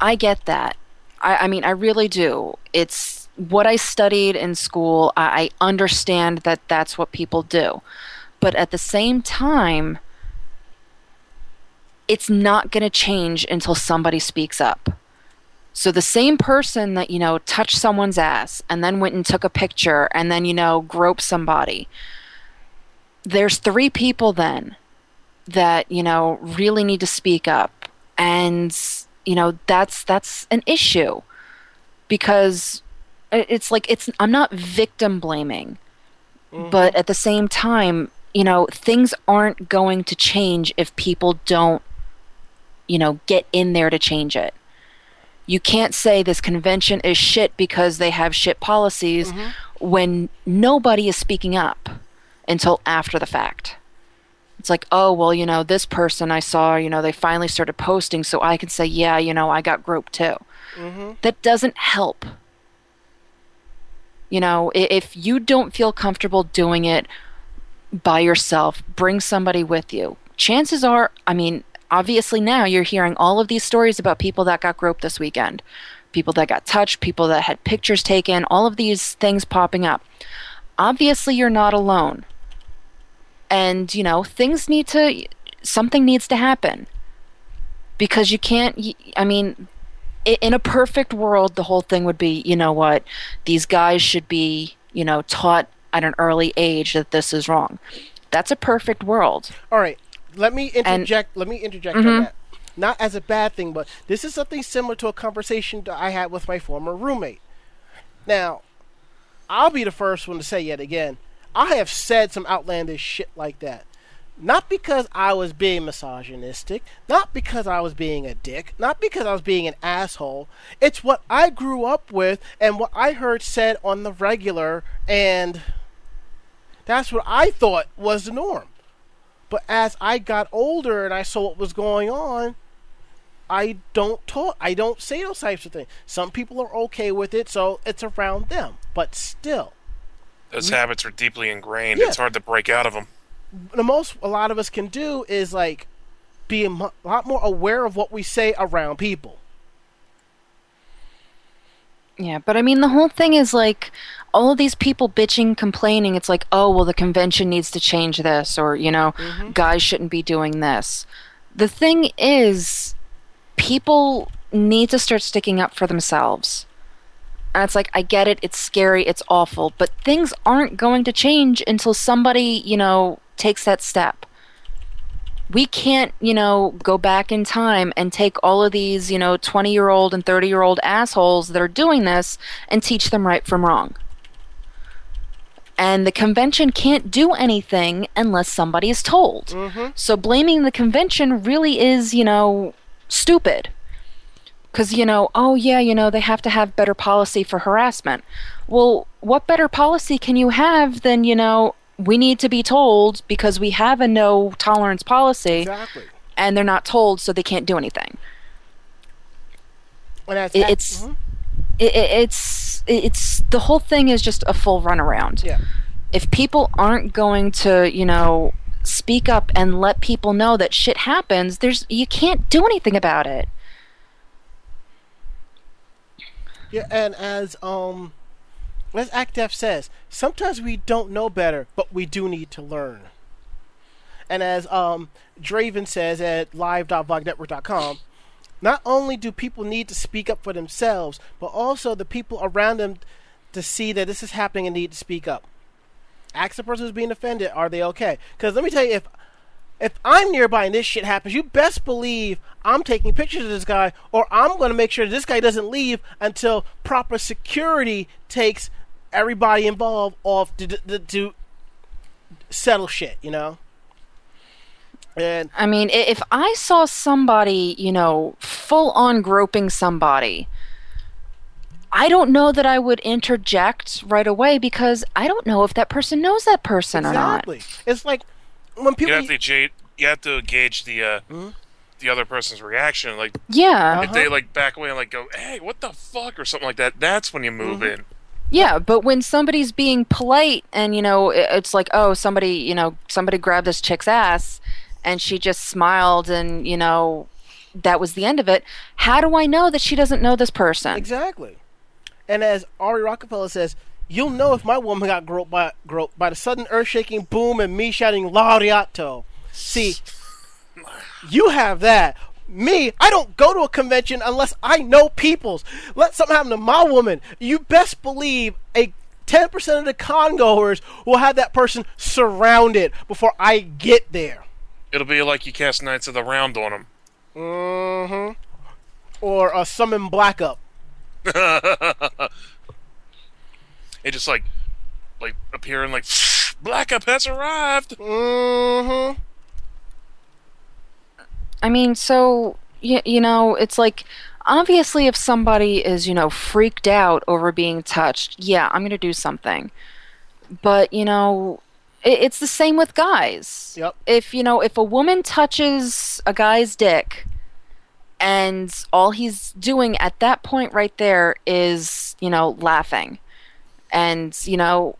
D: I get that. I, I mean, I really do. It's what I studied in school. I, I understand that that's what people do. But at the same time, it's not going to change until somebody speaks up. So the same person that, you know, touched someone's ass and then went and took a picture and then, you know, groped somebody. There's three people then that, you know, really need to speak up. And, you know, that's that's an issue. Because it's like it's I'm not victim blaming. Mm-hmm. But at the same time, you know, things aren't going to change if people don't, you know, get in there to change it you can't say this convention is shit because they have shit policies mm-hmm. when nobody is speaking up until after the fact. It's like, oh, well, you know, this person I saw, you know, they finally started posting, so I can say, yeah, you know, I got groped too. Mm-hmm. That doesn't help. You know, if you don't feel comfortable doing it by yourself, bring somebody with you. Chances are, I mean, obviously now you're hearing all of these stories about people that got groped this weekend, people that got touched, people that had pictures taken, all of these things popping up. Obviously, you're not alone. And, you know, things need to, something needs to happen. Because you can't, I mean, in a perfect world, the whole thing would be, you know what, these guys should be, you know, taught at an early age that this is wrong. That's a perfect world.
B: All right, let me interject. let me interject on mm-hmm. that. Not as a bad thing, but this is something similar to a conversation that I had with my former roommate. Now, I'll be the first one to say yet again, I have said some outlandish shit like that. Not because I was being misogynistic, not because I was being a dick, not because I was being an asshole. It's what I grew up with and what I heard said on the regular, and that's what I thought was the norm. But as I got older and I saw what was going on, I don't talk. I don't say those types of things. Some people are okay with it, so it's around them. But still,
C: Those habits are deeply ingrained.
B: Yeah.
C: It's hard to break out of them.
B: the most a lot of us can do is like be a mo- lot more aware of what we say around people.
D: Yeah, but I mean, the whole thing is like all of these people bitching, complaining. It's like, oh, well, the convention needs to change this, or, you know, mm-hmm. guys shouldn't be doing this. The thing is, people need to start sticking up for themselves. And it's like, I get it, it's scary, it's awful, but things aren't going to change until somebody, you know, takes that step. We can't, you know, go back in time and take all of these, you know, 20 year old and 30 year old assholes that are doing this and teach them right from wrong. And the convention can't do anything unless somebody is told. So blaming the convention really is, you know, stupid. Because, you know, oh, yeah, you know, they have to have better policy for harassment. Well, what better policy can you have than, you know, we need to be told because we have a no tolerance policy
B: Exactly.
D: and they're not told, so they can't do anything.
B: That's
D: It- it's-
B: Mhm.
D: It, it, it's it's the whole thing is just a full runaround.
B: yeah.
D: If people aren't going to, you know, speak up and let people know that shit happens, there's you can't do anything about it.
B: Yeah, and as um as ActF says, sometimes we don't know better, but we do need to learn. And as um Draven says at live.vognetwork.com, not only do people need to speak up for themselves, but also the people around them to see that this is happening and need to speak up. Ask the person who's being offended, are they okay? Because let me tell you, if if I'm nearby and this shit happens, you best believe I'm taking pictures of this guy, or I'm going to make sure this guy doesn't leave until proper security takes everybody involved off to, to, to settle shit, you know? And
D: I mean, if I saw somebody, you know, full on groping somebody, I don't know that I would interject right away because I don't know if that person knows that person or not.
B: exactly. It's like when
C: You
B: people.
C: have to gauge, you have to gauge the uh, hmm? the other person's reaction. Like
D: Yeah.
C: if they uh-huh. like back away and like go, "Hey, what the fuck?" or something like that. That's when you move mm-hmm. in.
D: Yeah, but when somebody's being polite and you know it's like, oh, somebody, you know, somebody grabbed this chick's ass and she just smiled and, you know, that was the end of it. How do I know that she doesn't know this person?
B: Exactly. And as Ari Rockefeller says, you'll know if my woman got groped by, groped by the sudden earth shaking boom and me shouting Laureato. See, you have that. Me, I don't go to a convention unless I know peoples. Let something happen to my woman. You best believe a 10% of the con goers will have that person surrounded before I get there.
C: It'll be like you cast Knights of the Round on them.
B: Mm-hmm. Or a summon black up.
C: It just like like appearing like Black Up has arrived.
B: Mm-hmm.
D: I mean, so you, you know, it's like obviously if somebody is, you know, freaked out over being touched, yeah, I'm going to do something. But, you know, it, it's the same with guys.
B: Yep.
D: If, you know, if a woman touches a guy's dick and all he's doing at that point right there is, you know, laughing. And, you know,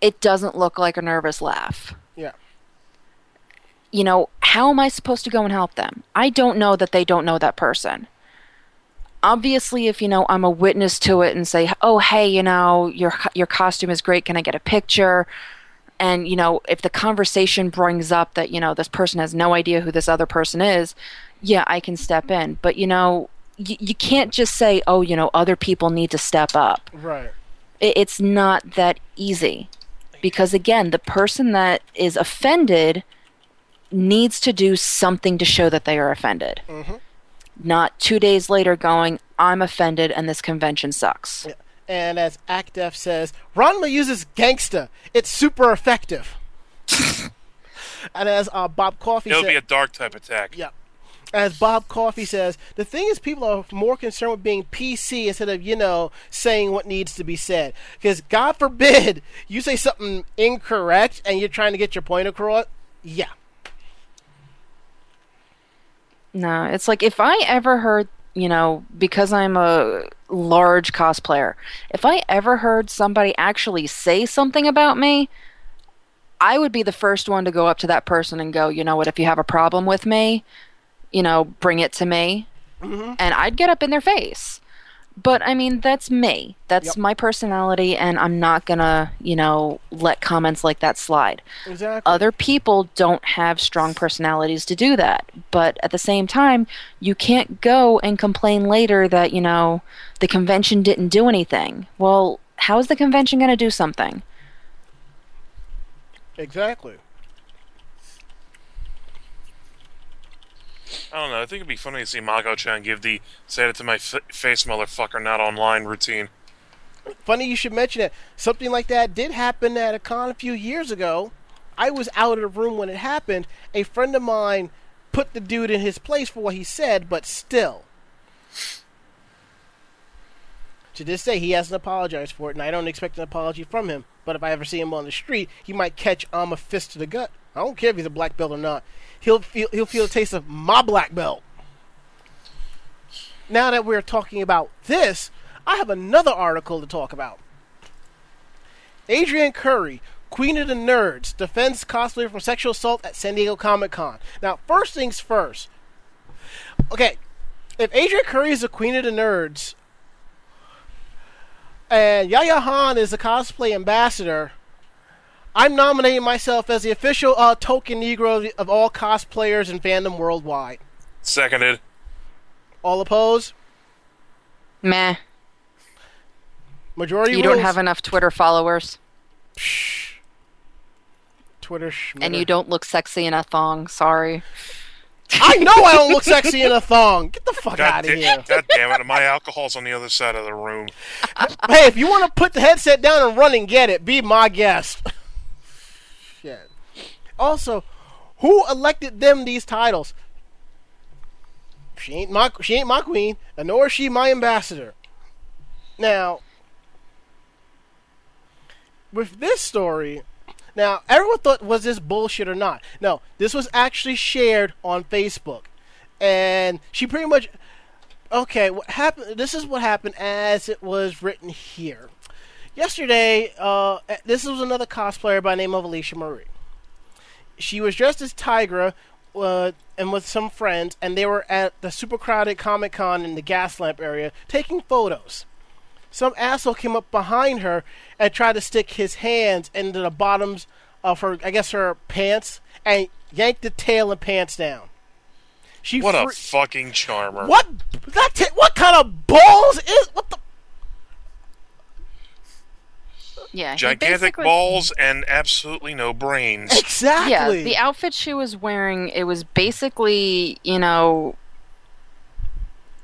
D: it doesn't look like a nervous laugh
B: Yeah.
D: you know, how am I supposed to go and help them? I don't know that they don't know that person. Obviously, if you know I'm a witness to it and say, "Oh, hey, you know, your your costume is great. Can I get a picture?" And you know, if the conversation brings up that you know this person has no idea who this other person is, yeah, I can step in. But you know, y- you can't just say, "Oh, you know, other people need to step up."
B: Right.
D: I- it's not that easy because again the person that is offended needs to do something to show that they are offended mm-hmm. not two days later going i'm offended and this convention sucks
B: And as ActF says, Ranma uses gangsta. It's super effective. and as uh, Bob Coffee
C: It'll
B: said,
C: be a dark type attack.
B: Yeah. As Bob Coffee says, the thing is, people are more concerned with being PC instead of, you know, saying what needs to be said. Because, God forbid, you say something incorrect and you're trying to get your point across. Yeah.
D: no it's like if i ever heard you know because i'm a large cosplayer if i ever heard somebody actually say something about me i would be the first one to go up to that person and go you know what if you have a problem with me you know bring it to me. Mm-hmm. And i'd get up in their face but i mean that's me that's
B: Yep.
D: my personality and i'm not gonna you know let comments like that slide
B: Exactly.
D: other people don't have strong personalities to do that but at the same time you can't go and complain later that you know the convention didn't do anything well how is the convention going to do something
B: exactly.
C: I don't know. I think it'd be funny to see Mako-chan give the "say it to my f- face, motherfucker, not online" routine.
B: Funny you should mention it. Something like that did happen at a con a few years ago. I was out of the room when it happened. A friend of mine put the dude in his place for what he said, but still. To this day, he hasn't apologized for it, and I don't expect an apology from him. But if I ever see him on the street, he might catch I'm a fist to the gut. I don't care if he's a black belt or not. He'll feel he'll feel the taste of my black belt. Now that we're talking about this, I have another article to talk about. Adrianne Curry, Queen of the Nerds, defends cosplayer from sexual assault at San Diego Comic Con. Now, first things first. Okay, if Adrianne Curry is the Queen of the Nerds, and Yaya Han is the cosplay ambassador, I'm nominating myself as the official uh, token Negro of all cosplayers and fandom worldwide.
C: Seconded.
B: All opposed?
D: meh
B: Majority
D: you don't have enough twitter followers
B: Twitter
D: and you don't look sexy in a thong sorry
B: I know I don't look sexy in a thong. Get the fuck
C: God,
B: out of
C: da-
B: here.
C: God damn it! My alcohol's on the other side of the room.
B: Hey, if you want to put the headset down and run and get it, be my guest. Shit. Also, who elected them these titles? She ain't my she ain't my queen, and nor is she my ambassador. Now, with this story, now everyone thought was this bullshit or not. No, this was actually shared on Facebook, and she pretty much okay, what happened? This is what happened as it was written here. Yesterday, uh, this was another cosplayer by the name of Alicia Marie. She was dressed as Tigra uh, and with some friends, and they were at the super crowded Comic Con in the Gaslamp area taking photos. Some asshole came up behind her and tried to stick his hands into the bottoms of her, I guess, her pants, and yanked the tail and pants down. She
C: What a fucking charmer.
B: what that ta- what kind of balls is what the
D: yeah
C: Gigantic
D: basically-
C: balls and absolutely no brains.
B: exactly?
D: Yeah, the outfit she was wearing, it was basically, you know,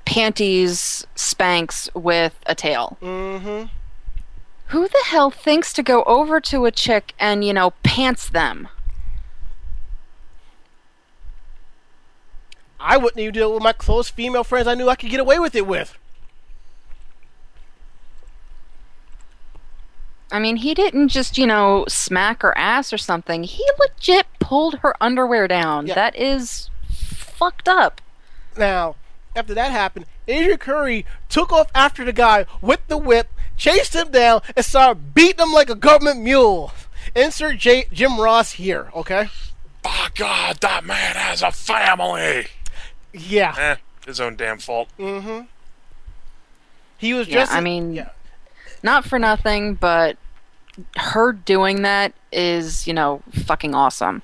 D: panties, spanks with a tail.
B: mm-hmm.
D: Who the hell thinks to go over to a chick and, you know, pants them?
B: I wouldn't even do it with my close female friends. I knew I could get away with it with.
D: I mean, he didn't just, you know, smack her ass or something. He legit pulled her underwear down.
B: Yeah.
D: That is fucked up.
B: Now, after that happened, Adrianne Curry took off after the guy with the whip, chased him down, and started beating him like a government mule. Insert J- Jim Ross here, okay?
C: Oh God, that man has a family.
B: Yeah.
C: Eh, his own damn fault.
B: Mm-hmm. He was
D: Yeah,
B: just.
D: I mean-
B: yeah.
D: Not for nothing, but her doing that is, you know, fucking awesome.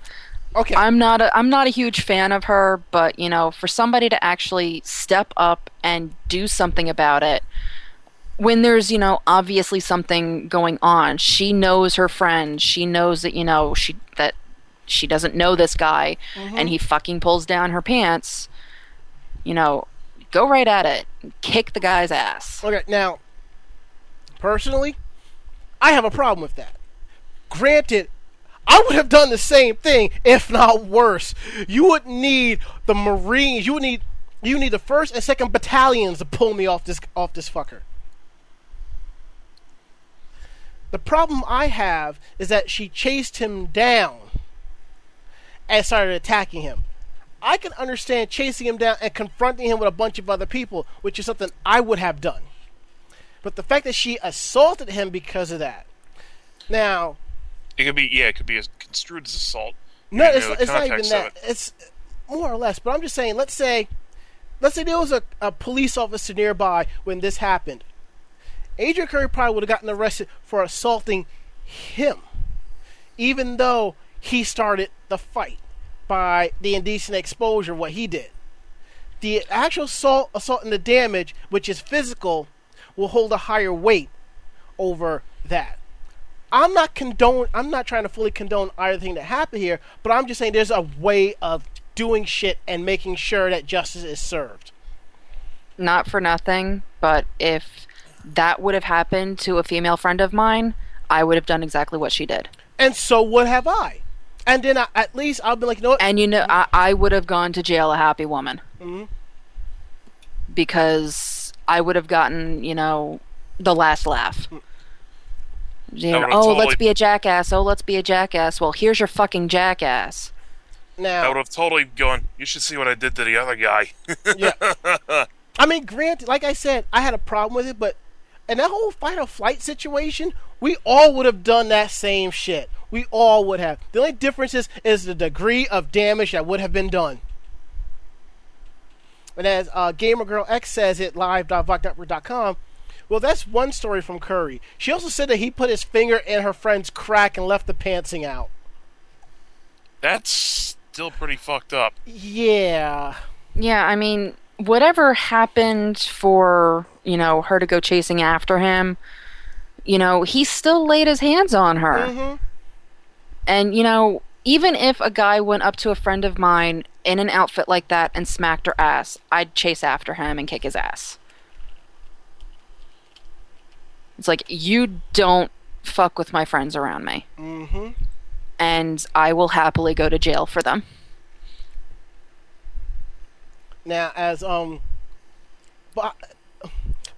B: Okay.
D: I'm not a I'm not a huge fan of her, but you know, for somebody to actually step up and do something about it when there's, you know, obviously something going on. She knows her friend. She knows that, you know, she that she doesn't know this guy mm-hmm. and he fucking pulls down her pants. You know, go right at it. Kick the guy's ass.
B: Okay, now, personally, I have a problem with that. Granted, I would have done the same thing, if not worse. You would need the Marines. You would need you need the first and second battalions to pull me off this off this fucker. The problem I have is that she chased him down and started attacking him. I can understand chasing him down and confronting him with a bunch of other people, which is something I would have done. But the fact that she assaulted him because of that. Now,
C: It could be, yeah, it could be as construed as assault.
B: no, it's, it's not even that.
C: it.
B: It's more or less. But I'm just saying. Let's say, let's say there was a, a police officer nearby when this happened. Adrianne Curry probably would have gotten arrested for assaulting him, even though he started the fight by the indecent exposure what he did. The actual assault, assault and the damage, which is physical, will hold a higher weight over that. I'm not condone. I'm not trying to fully condone either thing that happened here, but I'm just saying there's a way of doing shit and making sure that justice is served.
D: Not for nothing, but if that would have happened to a female friend of mine, I would have done exactly what she did.
B: And so would have I. And then I, at least I'll be like, you know what?
D: And you know, I, I would have gone to jail a happy woman.
B: Mhm.
D: Because I would have gotten, you know, the last laugh. You know, oh,
C: totally-
D: let's be a jackass. Oh, let's be a jackass. Well, here's your fucking jackass.
B: Now, I
C: would have totally gone. You should see what I did to the other guy.
B: yeah. I mean, granted, like I said, I had a problem with it, but in that whole fight or flight situation, we all would have done that same shit. We all would have. The only difference is, is the degree of damage that would have been done. And as uh, Gamer Girl X says at live.vognetwork.com, well, that's one story from Curry. She also said that he put his finger in her friend's crack and left the pantsing out.
C: That's still pretty fucked up.
B: Yeah.
D: Yeah, I mean, whatever happened for, you know, her to go chasing after him, you know, he still laid his hands on her.
B: hmm
D: And, you know, even if a guy went up to a friend of mine in an outfit like that and smacked her ass, I'd chase after him and kick his ass. It's like, you don't fuck with my friends around me.
B: hmm
D: And I will happily go to jail for them.
B: Now, as um, Bob,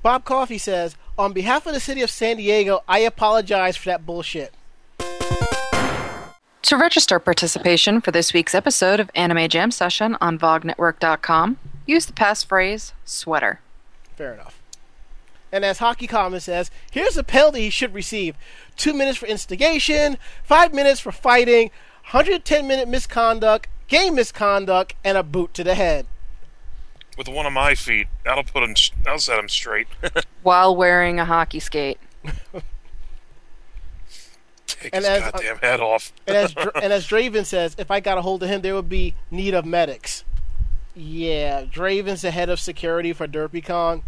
B: Bob Coffey says, on behalf of the city of San Diego, I apologize for that bullshit.
D: To register participation for this week's episode of Anime Jam Session on VogNetwork.com, use the passphrase sweater.
B: Fair enough. And as Hockey Common says, here's the penalty he should receive: two minutes for instigation, five minutes for fighting, 110 minute misconduct, game misconduct, and a boot to the head.
C: With one of my feet, that'll put him. That'll set him straight.
D: While wearing a hockey skate.
C: Take
B: And
C: his
B: as- uh,
C: head off.
B: And as and as Draven says, if I got a hold of him, there would be need of medics. Yeah, Draven's the head of security for DerpyCon.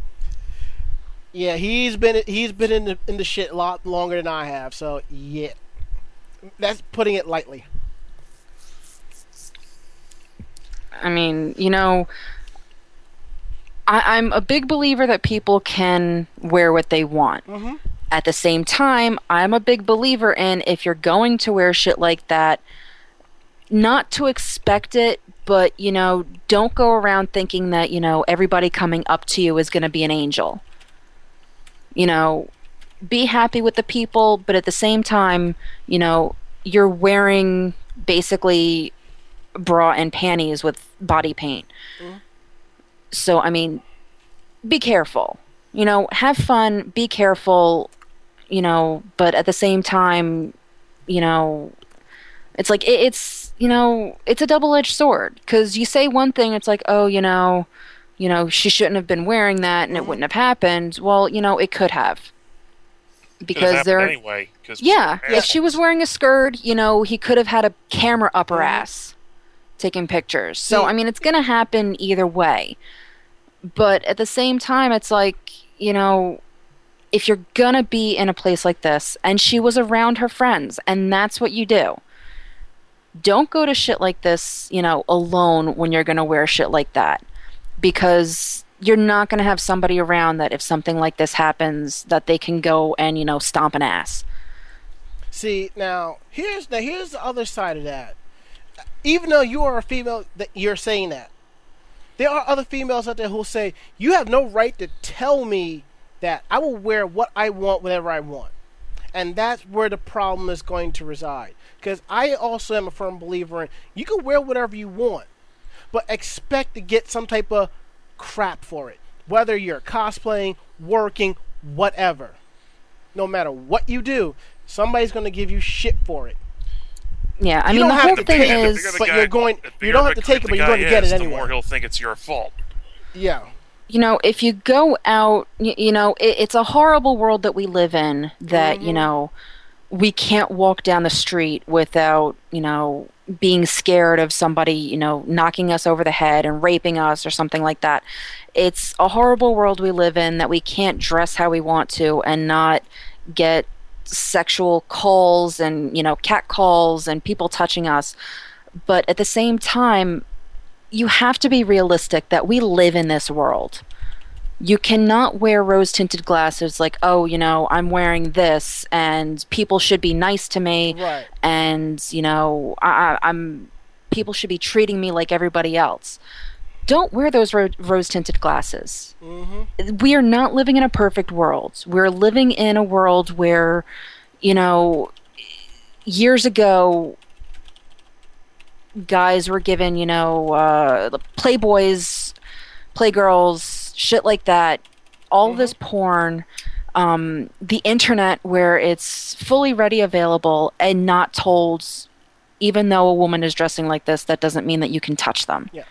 B: Yeah, he's been he's been in the in the shit a lot longer than I have. So yeah, that's putting it lightly.
D: I mean, you know, I, I'm a big believer that people can wear what they want.
B: Mhm.
D: At the same time, I'm a big believer in if you're going to wear shit like that, not to expect it, but, you know, don't go around thinking that, you know, everybody coming up to you is going to be an angel. You know, be happy with the people, but at the same time, you know, you're wearing basically bra and panties with body paint. Mm-hmm. So, I mean, be careful. You know, have fun, be careful, you know, but at the same time, you know, it's like it, it's it's you know it's a double-edged sword. Because you say one thing it's like oh you know you know she shouldn't have been wearing that and it wouldn't have happened. Well you know it could have. Because there
C: anyway. Cause
D: yeah
C: people are
D: if she was wearing a skirt you know he could have had a camera up her
B: Mhm.
D: ass taking pictures. So
B: See-
D: i mean it's gonna happen either way. But at the same time it's like you know if you're gonna be in a place like this and she was around her friends and that's what you do. Don't go to shit like this you know alone when you're gonna wear shit like that because you're not gonna have somebody around that if something like this happens that they can go and you know stomp an ass.
B: See now, here's now here's the other side of that. Even though you are a female, that you're saying that. There are other females out there who'll say you have no right to tell me that I will wear what I want whenever I want, and that's where the problem is going to reside. Because I also am a firm believer in you can wear whatever you want, but expect to get some type of crap for it, whether you're cosplaying, working, whatever no matter what you do, somebody's going to give you shit for it.
D: yeah i
B: You
D: mean
B: don't
D: the
B: have
D: whole
B: to
D: thing
B: take it,
C: the
D: is
B: but
C: guy-
B: you're going- you don't have to take it, but you're gonna get it anyway.
C: The more he'll think it's your fault.
B: Yeah.
D: You know if you go out y- you know it, it's a horrible world that we live in that you
B: Mhm.
D: know we can't walk down the street without you know being scared of somebody you know knocking us over the head and raping us or something like that it's a horrible world we live in that we can't dress how we want to and not get sexual calls and you know cat calls and people touching us but at the same time you have to be realistic that we live in this world. You cannot wear rose tinted glasses like, oh, you know, I'm wearing this and people should be nice to me
B: Right.
D: and, you know, I, I'm people should be treating me like everybody else. Don't wear those ro- rose tinted glasses.
B: Mm-hmm.
D: We are not living in a perfect world. We're living in a world where, you know, years ago, guys were given, you know, uh, the playboys, playgirls, shit like that. All this porn, um, the internet where it's fully ready available and not told, even though a woman is dressing like this, that doesn't mean that you can touch them.
B: Yeah.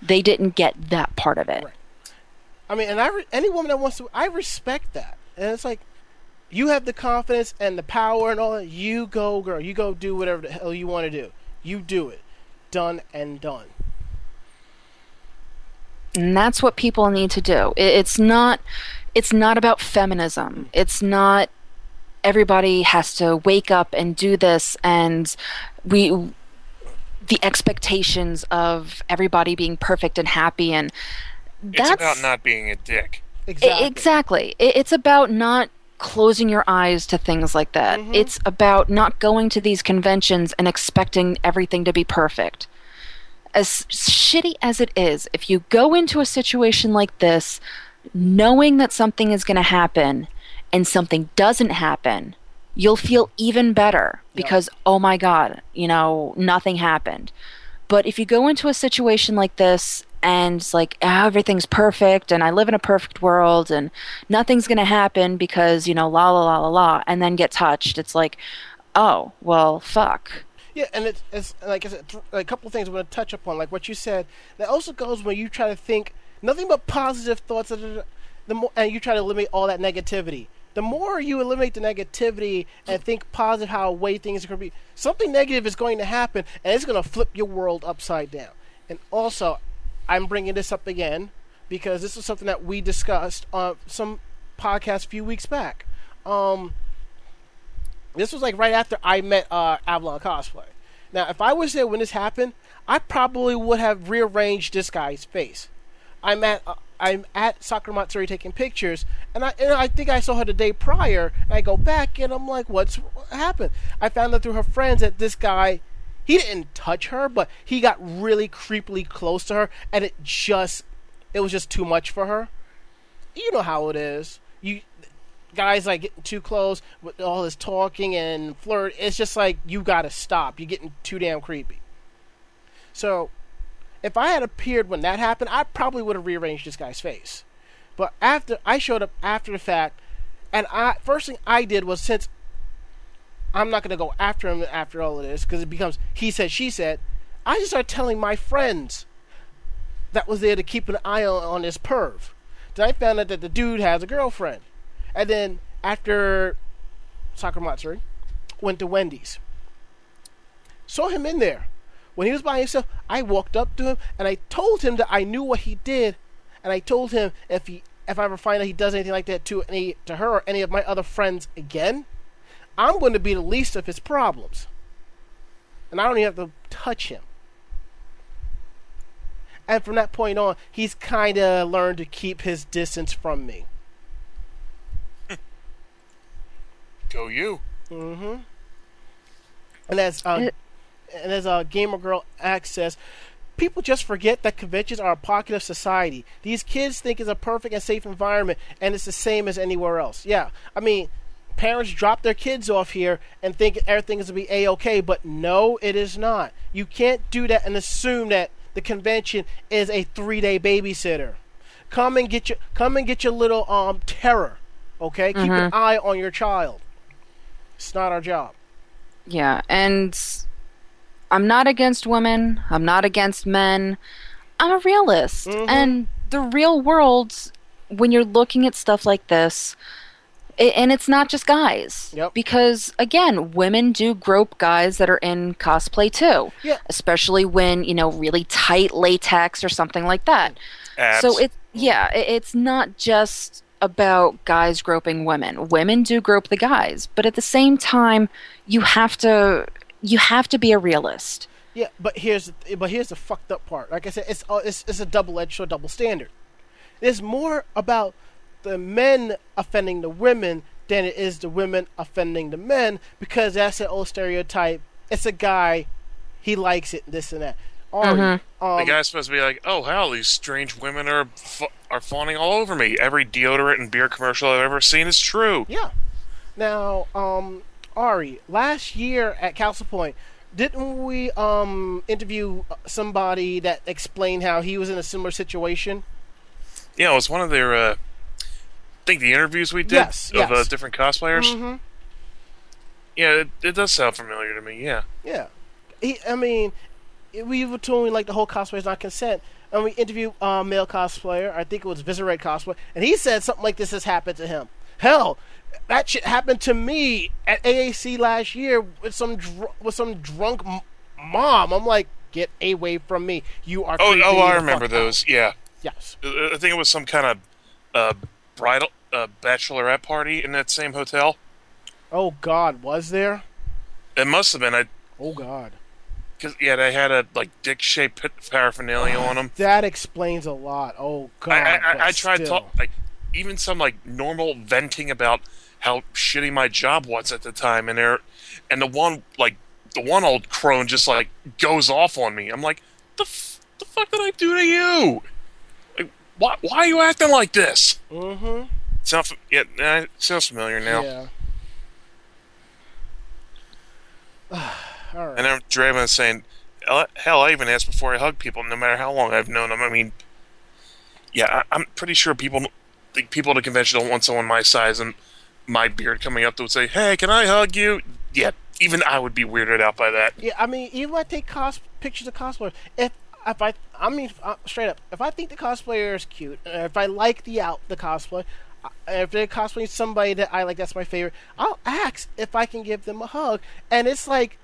D: They didn't get that part of it.
B: Right. I mean, and I re- any woman that wants to, I respect that. And it's like, you have the confidence and the power and all that. You go, girl. You go do whatever the hell you want to do. You do it. Done and done.
D: and that's what people need to do it's not it's not about feminism it's not everybody has to wake up and do this and we the expectations of everybody being perfect and happy and
C: It's
D: that's
C: about not being a dick.
B: Exactly.
D: exactly it's about not closing your eyes to things like that
B: Mhm.
D: it's about not going to these conventions and expecting everything to be perfect as shitty as it is, if you go into a situation like this knowing that something is going to happen and something doesn't happen, you'll feel even better because, oh my God, you know, nothing happened. But if you go into a situation like this and it's like ah, everything's perfect and I live in a perfect world and nothing's going to happen because, you know, la la la la la, and then get touched, it's like, oh, well, fuck.
B: Yeah, and it's, it's like I said, a couple things I'm going to touch upon, like what you said. That also goes when you try to think nothing but positive thoughts, the more, and you try to eliminate all that negativity. The more you eliminate the negativity and think positive how way things are going to be, something negative is going to happen, and it's going to flip your world upside down. And also, I'm bringing this up again because this was something that we discussed on some podcast a few weeks back. Um, this was like right after I met uh, Avalon Cosplay. Now, if I was there when this happened, I probably would have rearranged this guy's face. I'm at uh, I'm at Sakura taking pictures, and I and I think I saw her the day prior. And I go back, and I'm like, "What's happened?" I found out through her friends that this guy, he didn't touch her, but he got really creepily close to her, and it just, it was just too much for her. You know how it is. You guys like getting too close with all this talking and flirt. It's just like you gotta stop. You're getting too damn creepy. So, if I had appeared when that happened, I probably would have rearranged this guy's face. But after I showed up after the fact, and I first thing I did was since I'm not going to go after him after all of this because it becomes he said, she said. I just start telling my friends that was there to keep an eye on, on this perv. Then I found out that the dude has a girlfriend. And then after Sakura went to Wendy's. Saw him in there. When he was by himself, I walked up to him and I told him that I knew what he did. And I told him if he if I ever find out he does anything like that to any to her or any of my other friends again, I'm going to be the least of his problems. And I don't even have to touch him. And from that point on, he's kind of learned to keep his distance from me.
C: Go you.
B: Mm-hmm. And as uh,
D: It-
B: and as uh, Gamer Girl access, people just forget that conventions are a pocket of society. These kids think it's a perfect and safe environment, and it's the same as anywhere else. Yeah, I mean, parents drop their kids off here and think everything is going to be a okay, but no, it is not. You can't do that and assume that the convention is a three day babysitter. Come and get your come and get your little um terror. Okay, keep an eye on your child. It's not our job.
D: Yeah, and I'm not against women. I'm not against men. I'm a realist.
B: Mhm.
D: And the real world, when you're looking at stuff like this, and it's not just guys.
B: Yep.
D: Because, again, women do grope guys that are in cosplay too.
B: Yeah.
D: Especially when, you know, really tight latex or something like that.
C: Abs.
D: So it's yeah, i- it's not just about guys groping women. Women do grope the guys, but at the same time, you have to you have to be a realist.
B: Yeah, but here's the, but here's the fucked up part. Like I said, it's uh, it's, it's a double edged sword, double standard. It's more about the men offending the women than it is the women offending the men because that's an old stereotype. It's a guy, he likes it, this and that. Ari, um,
C: the guy's supposed to be like, "Oh, hell, these strange women are fa- are fawning all over me. Every deodorant and beer commercial I've ever seen is true."
B: Yeah. Now, um, Ari, last year at Castle Point, didn't we um interview somebody that explained how he was in a similar situation?
C: Yeah, it was one of their, uh, I think the interviews we did
B: Yes,
C: of uh, different cosplayers.
B: Mm-hmm.
C: Yeah, it, it does sound familiar to me. Yeah.
B: Yeah. He, I mean, we were told like the whole cosplay is not consent, and we interviewed a uh, male cosplayer. I think it was Viscerate cosplay, and he said something like this has happened to him. Hell, that shit happened to me at AAC last year with some dr- with some drunk m- mom. I'm like, get away from me! You are.
C: Oh, oh, I remember
B: fuck out."
C: those. Yeah,
B: Yes.
C: Uh, I think it was some kind of uh, bridal uh, bachelorette party in that same hotel.
B: Oh God, was there?
C: It must have been. I
B: Oh God.
C: because yeah, they had a like dick-shaped paraphernalia on them.
B: That explains a lot. Oh God.
C: I, I, I, I tried
B: still.
C: talk like even some like normal venting about how shitty my job was at the time, and there, and the one like the one old crone just like goes off on me. I'm like, the f- the fuck did I do to you? Like, why why are you acting like this?
B: Mm-hmm.
C: Sound yeah, it sounds familiar now.
B: Yeah. All right.
C: And then Draven saying, "Hell, hell, I even ask before I hug people, no matter how long I've known them. I mean, yeah, I, I'm pretty sure people, the people at a convention don't want someone my size and my beard coming up to say, "Hey, can I hug you?" Yeah, even I would be weirded out by that.
B: Yeah, I mean, even when I take cos pictures of cosplayers, if if I, I mean, uh, straight up, if I think the cosplayer is cute, and if I like the out the cosplay, uh, if they're cosplaying somebody that I like, that's my favorite. I'll ask if I can give them a hug, and it's like.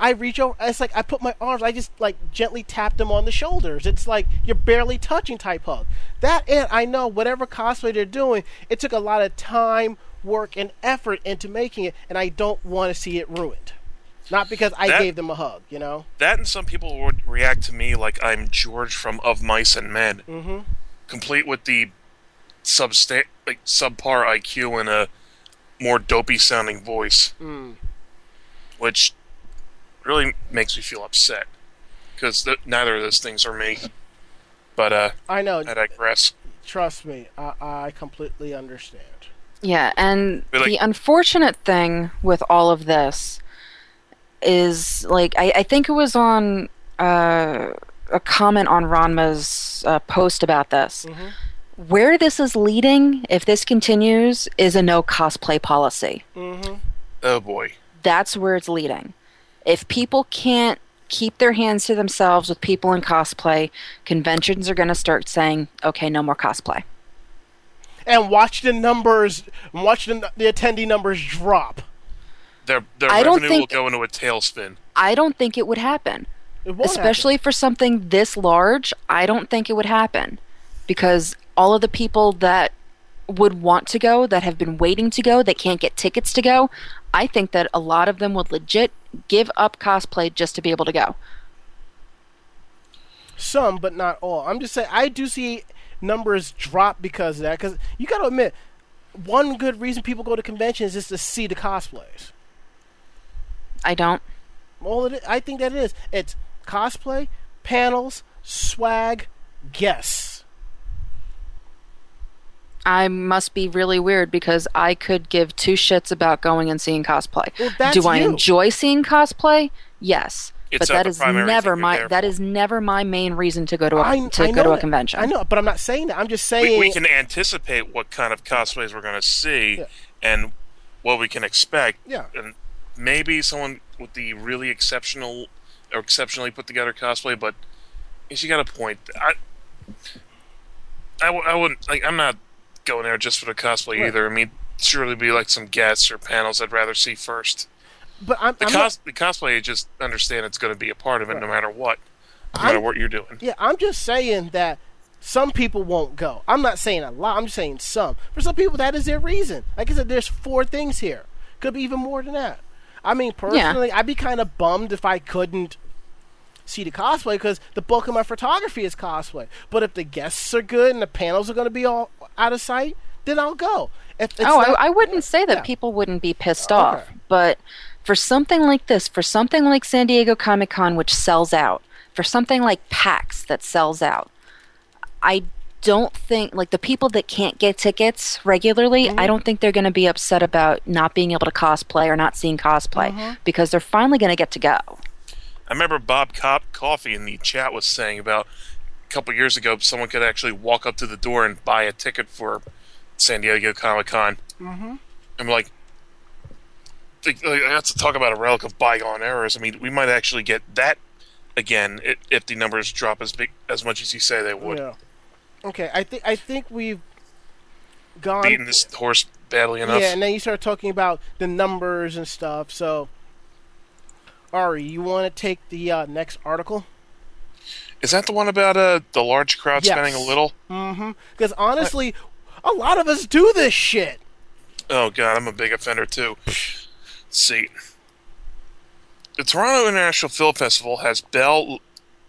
B: I reach over. It's like I put my arms. I just like gently tap them on the shoulders. It's like you're barely touching type hug. That and I know whatever cosplay they're doing, it took a lot of time, work, and effort into making it, and I don't want to see it ruined. Not because I
C: That-
B: gave them a hug, you know.
C: That and some people would react to me like I'm George from Of Mice and Men,
B: Mm-hmm.
C: complete with the substa- like subpar IQ and a more dopey sounding voice.
B: Mm.
C: which really makes me feel upset because th- neither of those things are me. But uh,
B: I know.
C: I digress.
B: Trust me, I, I completely understand.
D: Yeah, and
C: But, like-
D: the unfortunate thing with all of this is like I, I think it was on uh, a comment on Ranma's uh, post about this.
B: Mhm.
D: Where this is leading, if this continues, is a no cosplay policy.
B: Mm-hmm.
C: Oh boy.
D: That's where it's leading. If people can't keep their hands to themselves with people in cosplay, conventions are going to start saying, okay, no more cosplay.
B: And watch the numbers, watch the, the attendee numbers drop.
C: Their their
D: I don't
C: revenue will go into a tailspin.
D: I don't think it would happen.
B: It won't
D: especially for something this large, I don't think it would happen because all of the people that would want to go, that have been waiting to go, that can't get tickets to go, I think that a lot of them would legit give up cosplay just to be able to go.
B: Some, but not all. I'm just saying, I do see numbers drop because of that. Because you got to admit, one good reason people go to conventions is to see the cosplays.
D: I don't.
B: All it I think that it is. It's cosplay, panels, swag, guests.
D: I must be really weird because I could give two shits about going and seeing cosplay.
B: Well, that's
D: Do I
B: you.
D: enjoy seeing cosplay? Yes.
C: It's
D: but
C: not
D: that
C: the
D: is
C: primary
D: never my
C: there
D: that
C: for.
D: is never my main reason to go to a
B: I,
D: to
B: I
D: go to a
B: that.
D: convention.
B: I know, but I'm not saying that. I'm just saying.
C: We, we can anticipate what kind of cosplays we're going to see
B: Yeah.
C: and what we can expect.
B: Yeah.
C: And maybe someone with the really exceptional or exceptionally put together cosplay, but she got a point. I, I wouldn't like. I'm not going there just for the cosplay
B: Right.
C: either. I mean, surely be like some guests or panels I'd rather see first.
B: But I'm,
C: The
B: I'm
C: cos the cosplay, you just understand it's going to be a part of it no matter what, no matter
B: I'm-
C: what you're doing.
B: Yeah, I'm just saying that some people won't go. I'm not saying a lot. I'm just saying some. For some people, that is their reason. Like I said, there's four things here. Could be even more than that. I mean, personally, I'd be kind of bummed if I couldn't see the cosplay because the bulk of my photography is cosplay. But if the guests are good and the panels are going to be all out of sight, then I'll go. If it's
D: oh,
B: not-
D: I, I wouldn't say that
B: yeah.
D: people wouldn't be pissed
B: Okay.
D: off, but for something like this, for something like San Diego Comic Con, which sells out, for something like PAX that sells out, I don't think like the people that can't get tickets regularly.
B: Mm-hmm.
D: I don't think they're going to be upset about not being able to cosplay or not seeing cosplay
B: Mm-hmm.
D: because they're finally going to get to go.
C: I remember Bob Cop Coffee in the chat was saying about a couple years ago someone could actually walk up to the door and buy a ticket for San Diego Comic Con. Mm-hmm. I'm like, that's to talk about a relic of bygone eras. I mean, we might actually get that again if the numbers drop as big as much as you say they would.
B: Yeah. Okay, I think I think we've gone.
C: Beating this horse badly enough.
B: Yeah, and then you start talking about the numbers and stuff. So, Ari, you want to take the uh, next article?
C: Is that the one about uh, the large crowd
B: Yes.
C: spending a little?
B: Mm-hmm. Because honestly, a lot of us do this shit.
C: Oh god, I'm a big offender too. Let's see. The Toronto International Film Festival has Bell,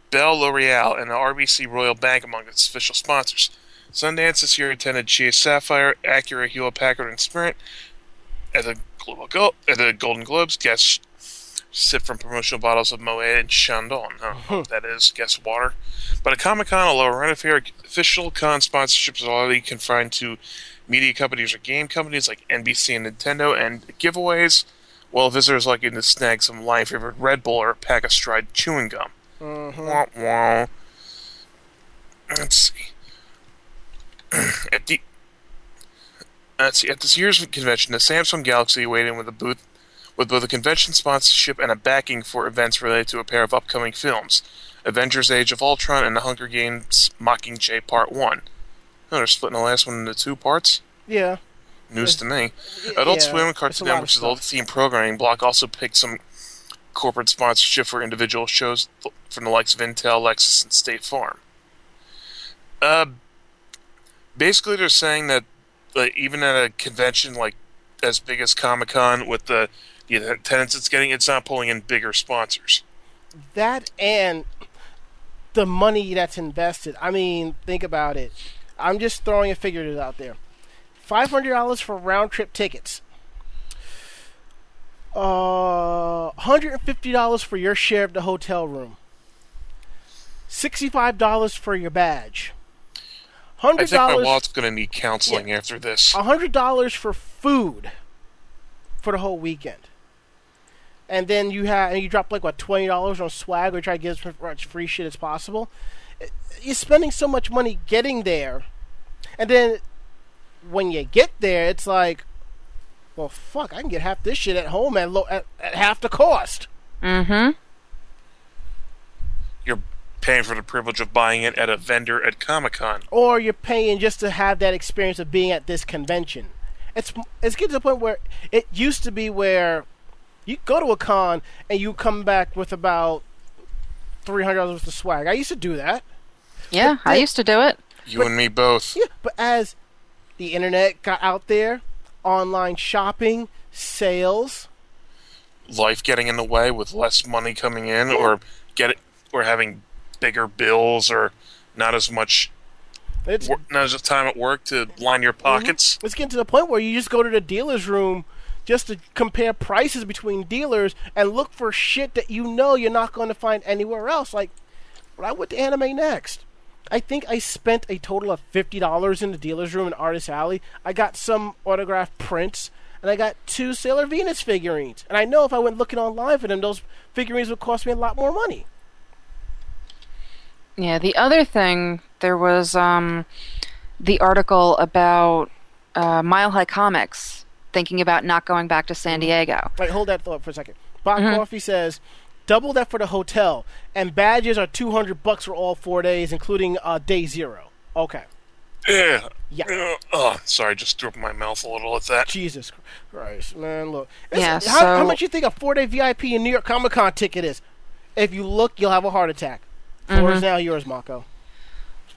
C: Bell L'Oreal and the RBC Royal Bank among its official sponsors. Sundance this year attended Chase Sapphire, Acura, Hewlett Packard, and Sprint. At the Global Go- at the Golden Globes, guests sip from promotional bottles of Moet and Chandon. I don't know what that is. Guess water. But at Comic Con, although Rent-A-Fair official con sponsorships are already confined to media companies or game companies like NBC and Nintendo, and giveaways, well, visitors likely to snag some line favorite Red Bull or a pack of Stride chewing gum. Mm-hmm. Wah, wah. Let's see. at the let's see. At this year's convention, the Samsung Galaxy weighed in with a booth with both a convention sponsorship and a backing for events related to a pair of upcoming films: Avengers: Age of Ultron and The Hunger Games: Mockingjay Part One. Oh, they're splitting the last one into two parts.
B: Yeah.
C: News to me. Adult
B: yeah,
C: Swim and Cartoon Network's
B: stuff.
C: adult theme programming block also picked some corporate sponsorship for individual shows from the likes of Intel, Lexus, and State Farm. Uh, basically, they're saying that like, even at a convention like as big as Comic Con, with the the attendance it's getting, it's not pulling in bigger sponsors.
B: That and the money that's invested. I mean, think about it. I'm just throwing a figure out there. Five hundred dollars for round trip tickets. Uh, hundred and fifty dollars for your share of the hotel room. Sixty-five dollars for your badge.
C: I
B: Hundred
C: think my
B: dollars.
C: wallet's going to need counseling after this.
B: hundred dollars for food for the whole weekend. And then you have and you drop like what twenty dollars on swag or try to get as much free shit as possible. You're spending so much money getting there, and then when you get there, it's like, well, fuck, I can get half this shit at home at, low, at, at half the cost.
D: Mm-hmm.
C: You're paying for the privilege of buying it at a vendor at Comic Con.
B: Or you're paying just to have that experience of being at this convention. It's it's getting to the point where it used to be where you go to a con and you come back with about three hundred dollars worth of swag. I used to do that.
D: Yeah,
B: But
D: I used to do it.
C: You and me both.
B: Yeah, but as the internet got out there, online shopping, sales,
C: Life getting in the way with less money coming in, or get it, or having bigger bills, or not as much,
B: it's
C: wor- not as much time at work to line your mm-hmm. pockets.
B: it's getting to the point where you just go to the dealer's room just to compare prices between dealers and look for shit that you know you're not going to find anywhere else. Like when I went to Anime Next, I think I spent a total of fifty dollars in the dealer's room in Artist Alley. I got some autographed prints. And I got two Sailor Venus figurines. And I know if I went looking online for them, those figurines would cost me a lot more money.
D: Yeah, the other thing, there was um, the article about uh, Mile High Comics thinking about not going back to San Diego.
B: Wait, hold that thought for a second. Bob Coffee says, double that for the hotel, and badges are two hundred bucks for all four days, including uh, day zero. Okay,
C: Yeah.
B: Yeah.
C: Uh, oh, sorry, just threw up my mouth a little at that.
B: Jesus Christ, man, look. It's-
D: Yeah,
B: how, how much you think a four day VIP in New York Comic Con ticket is? If you look, you'll have a heart attack. Floor
D: Mm-hmm.
B: is now yours, Mako.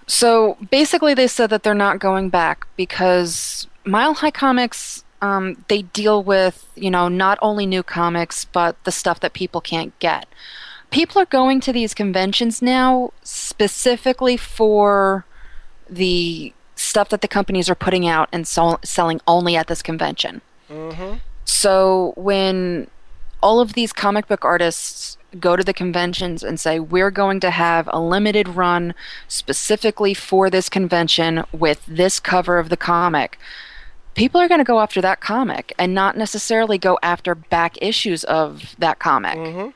D: So basically, they said that they're not going back because Mile High Comics, um, they deal with, you know, not only new comics, but the stuff that people can't get. People are going to these conventions now specifically for the stuff that the companies are putting out and selling only at this convention. So when all of these comic book artists go to the conventions and say, We're going to have a limited run specifically for this convention with this cover of the comic, people are going to go after that comic and not necessarily go after back issues of that comic. Mm-hmm.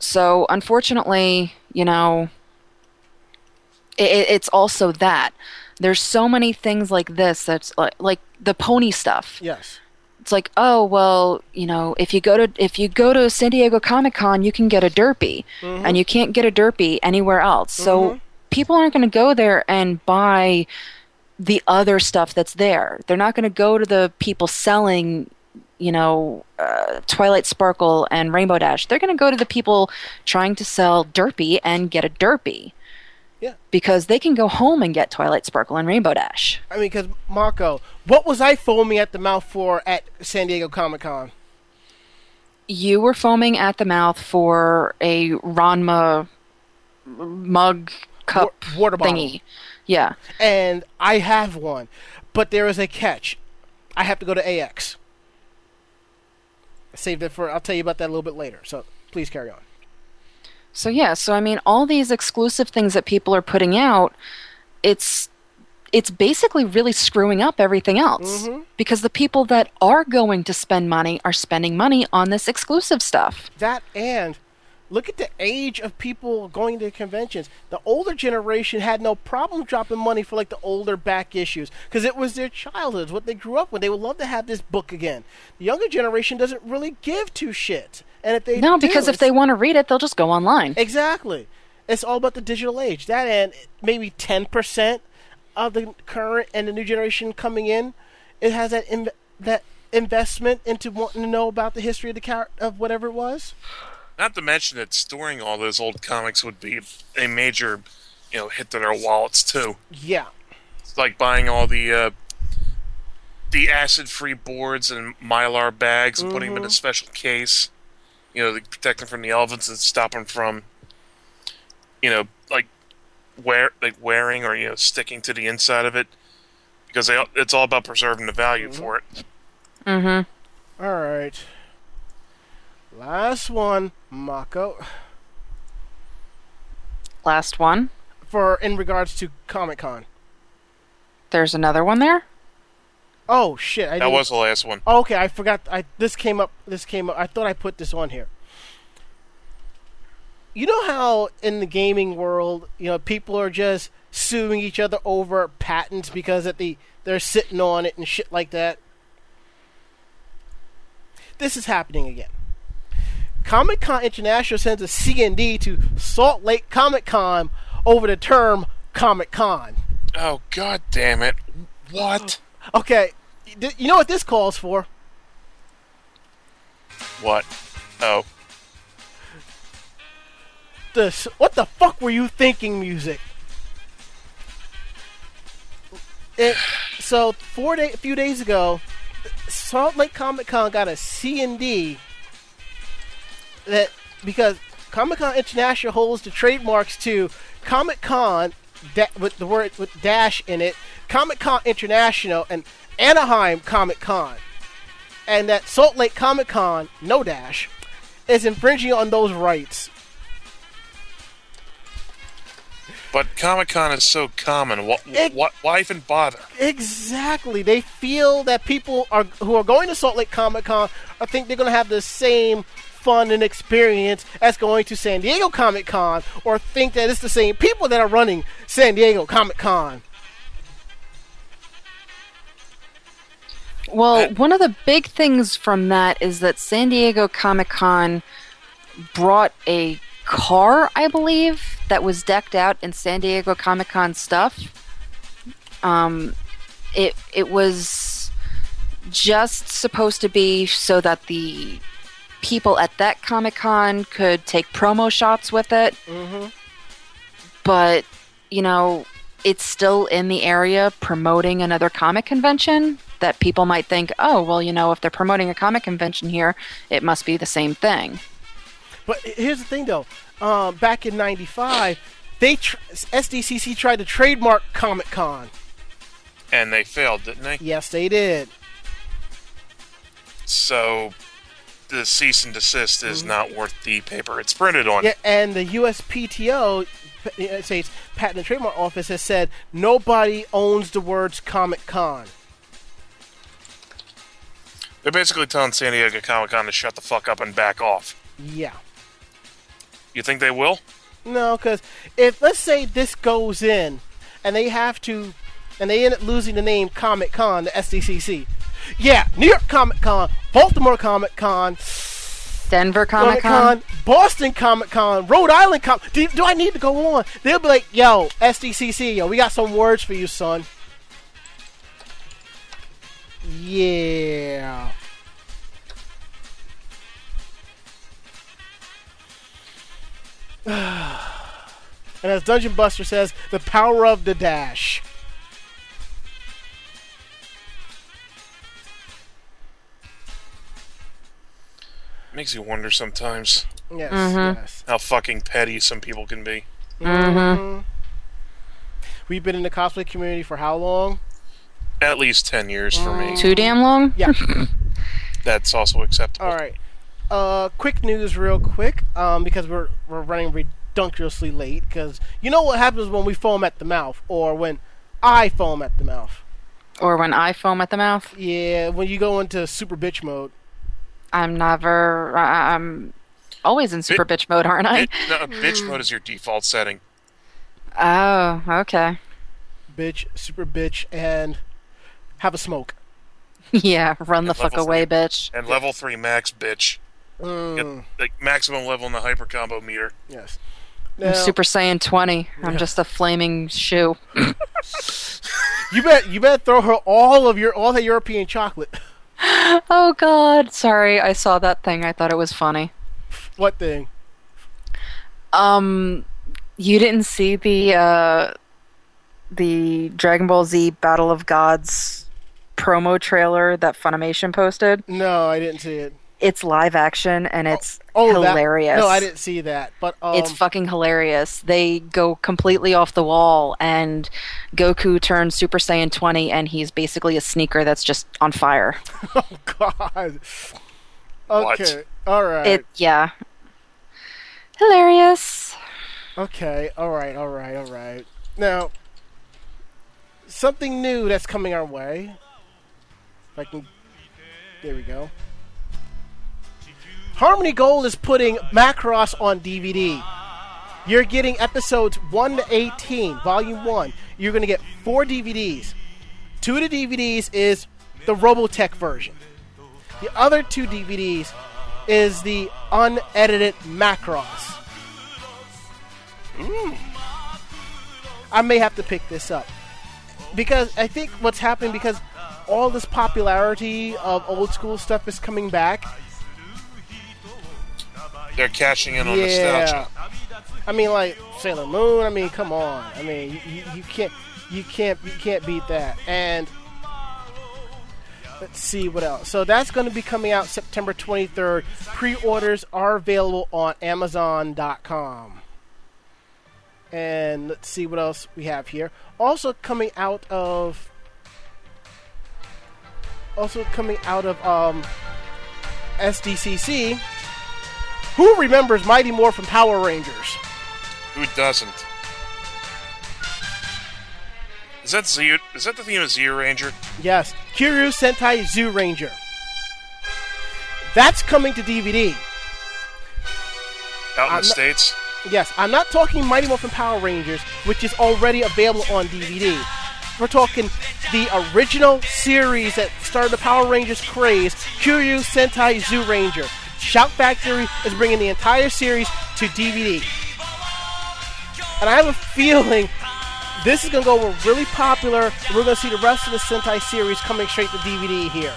D: So, unfortunately, you know, it, it's also that. There's so many things like this that's like, like the pony stuff
B: Yes.
D: it's like oh well you know if you go to if you go to san diego comic-con you can get a derpy mm-hmm. and you can't get a derpy anywhere else so mm-hmm. people aren't going to go there and buy the other stuff that's there they're not going to go to the people selling you know uh, twilight sparkle and rainbow dash they're going to go to the people trying to sell derpy and get a derpy
B: Yeah.
D: because they can go home and get twilight sparkle and rainbow dash
B: I mean, because Marco, what was I foaming at the mouth for at San Diego Comic Con?
D: you were foaming at the mouth for a Ranma mug cup
B: Wa- water bottle.
D: thingy. Yeah.
B: and I have one, but there is a catch. I have to go to AX. Save that for. I'll tell you about that a little bit later. So please carry on.
D: So yeah, so I mean all these exclusive things that people are putting out, it's it's basically really screwing up everything else mm-hmm. because the people that are going to spend money are spending money on this exclusive stuff.
B: That and look at the age of people going to conventions. The older generation had no problem dropping money for like the older back issues because it was their childhoods, what they grew up with. They would love to have this book again. The younger generation doesn't really give two shits, and if they
D: No,
B: do,
D: because if they want to read it, they'll just go online.
B: Exactly. It's all about the digital age. That and maybe ten percent of the current and the new generation coming in, it has that that investment into wanting to know about the history of the char- of whatever it was.
C: Not to mention that storing all those old comics would be a major, you know, hit to their wallets too.
B: Yeah.
C: It's like buying all the uh, the acid-free boards and mylar bags and putting them in a special case. You know, to protect them from the elements and stop them from, you know, like wear like wearing or you know sticking to the inside of it, because they, it's all about preserving the value for it.
D: Mm-hmm.
B: All right. Last one, Mako,
D: Last one.
B: for in regards to Comic Con.
D: There's another one there.
B: Oh shit! I
C: That
B: didn't-
C: was the last one.
B: Oh, okay, I forgot. I this came up. This came up. I thought I put this on here. You know how in the gaming world, you know, people are just suing each other over patents because at the they're sitting on it and shit like that. this is happening again. Comic Con International sends a CND to Salt Lake Comic Con over the term Comic Con.
C: Oh god damn it! What?
B: Okay, you know what this calls for?
C: What? Oh,
B: This what the fuck were you thinking? Music. It, so four day, a few days ago, Salt Lake Comic Con got a C and D that because Comic Con International holds the trademarks to Comic Con da- with the word with dash in it, Comic Con International and Anaheim Comic Con, and that Salt Lake Comic Con no dash is infringing on those rights.
C: but Comic Con is so common. What?
B: It-
C: What? Why even bother?
B: Exactly. They feel that people are who are going to Salt Lake Comic Con I think they're going to have the same fun and experience as going to San Diego Comic Con or think that it's the same people that are running San Diego Comic Con.
D: Well,
C: Uh,
D: one of the big things from that is that San Diego Comic Con brought a car, I believe, that was decked out in San Diego Comic Con stuff. Um, it it was just supposed to be so that the people at that Comic Con could take promo shots with it.
B: Mhm.
D: But you know, it's still in the area promoting another comic convention that people might think, oh, well, you know, if they're promoting a comic convention here, it must be the same thing.
B: But here's the thing, though. Um, back in '95, they tr- SDCC tried to trademark Comic Con.
C: And they failed, didn't they?
B: Yes, they did.
C: So the cease and desist is mm-hmm. not worth the paper it's printed on.
B: Yeah, and the USPTO, United uh, States Patent and Trademark Office, has said nobody owns the words Comic Con.
C: They're basically telling San Diego Comic Con to shut the fuck up and back off.
B: Yeah.
C: You think they will?
B: No, because if let's say this goes in, and they have to, and they end up losing the name Comic Con, the SDCC. Yeah, New York Comic Con, Baltimore Comic Con,
D: Denver
B: Comic Con. Boston Comic Con, Rhode Island Comic. Do, do I need to go on? They'll be like, "Yo, SDCC, yo, we got some words for you, son." Yeah. and as Dungeon Buster says, the power of the dash.
C: Makes you wonder sometimes
B: Yes,
D: Mhm.
B: yes.
C: how fucking petty some people can be.
B: Mhm. We've been in the cosplay community for how long?
C: At least 10 years for me.
D: Too damn long?
B: Yeah.
C: That's also acceptable.
B: All right. Uh, quick news, real quick, um, because we're we're running redunculously late. Because you know what happens when we foam at the mouth, or when I foam at the mouth.
D: Or when I foam at the mouth?
B: Yeah, when you go into super bitch mode.
D: I'm never. I- I'm always in super bitch mode, aren't I?
C: It, no, bitch mode is your default setting.
D: Oh, okay.
B: Bitch, super bitch, and have a smoke.
D: yeah, run the
C: And
D: fuck away,
C: three.
D: bitch.
C: And level 3 max, bitch.
B: Mm,
C: Get, like, maximum level in the hyper combo meter.
B: yes.
D: I'm Super Saiyan 20. I'm just a flaming shoe.
B: you bet you bet. throw her all of your all that European chocolate.
D: Oh god, sorry. I saw that thing. I thought it was funny.
B: what thing?
D: Um you didn't see the uh the Dragon Ball Z Battle of Gods promo trailer that Funimation posted?
B: No, I didn't see it.
D: It's live action and it's
B: Oh, that-
D: hilarious.
B: no, I didn't see that. But um,
D: it's fucking hilarious. They go completely off the wall, and Goku turns Super Saiyan 20, and he's basically a sneaker that's just on fire.
B: oh God.
C: What?
B: Okay. All right.
D: It, yeah. Hilarious.
B: Okay, all right, all right, all right. Now, something new that's coming our way. If I can. There we go. Harmony Gold is putting Macross on DVD. You're getting episodes 1 to 18, Volume 1. You're going to get four DVDs. Two of the DVDs is the Robotech version. The other two DVDs is the unedited Macross. Hmm. I may have to pick this up because I think what's happening because all this popularity of old school stuff is coming back.
C: They're cashing in on
B: yeah,
C: nostalgia.
B: I mean like Sailor Moon. I mean, come on. I mean, you, you, can't you can't you can't beat that. And let's see what else. So that's going to be coming out September 23rd. Pre-orders are available on Amazon.com. And let's see what else we have here. Also coming out of also coming out of um, SDCC. Who remembers Mighty Morphin Power Rangers?
C: Who doesn't? Is that Z? Is that the theme of Zero Ranger?
B: Yes, Kyoryu Sentai Zyuranger. That's coming to DVD.
C: Out in
B: I'm
C: the
B: not-
C: states?
B: Yes, I'm not talking Mighty Morphin Power Rangers, which is already available on DVD. We're talking the original series that started the Power Rangers craze, Kyoryu Sentai Zyuranger. Shout Factory is bringing the entire series to DVD. And I have a feeling this is going to go over really popular. We're going to see the rest of the Sentai series coming straight to DVD here.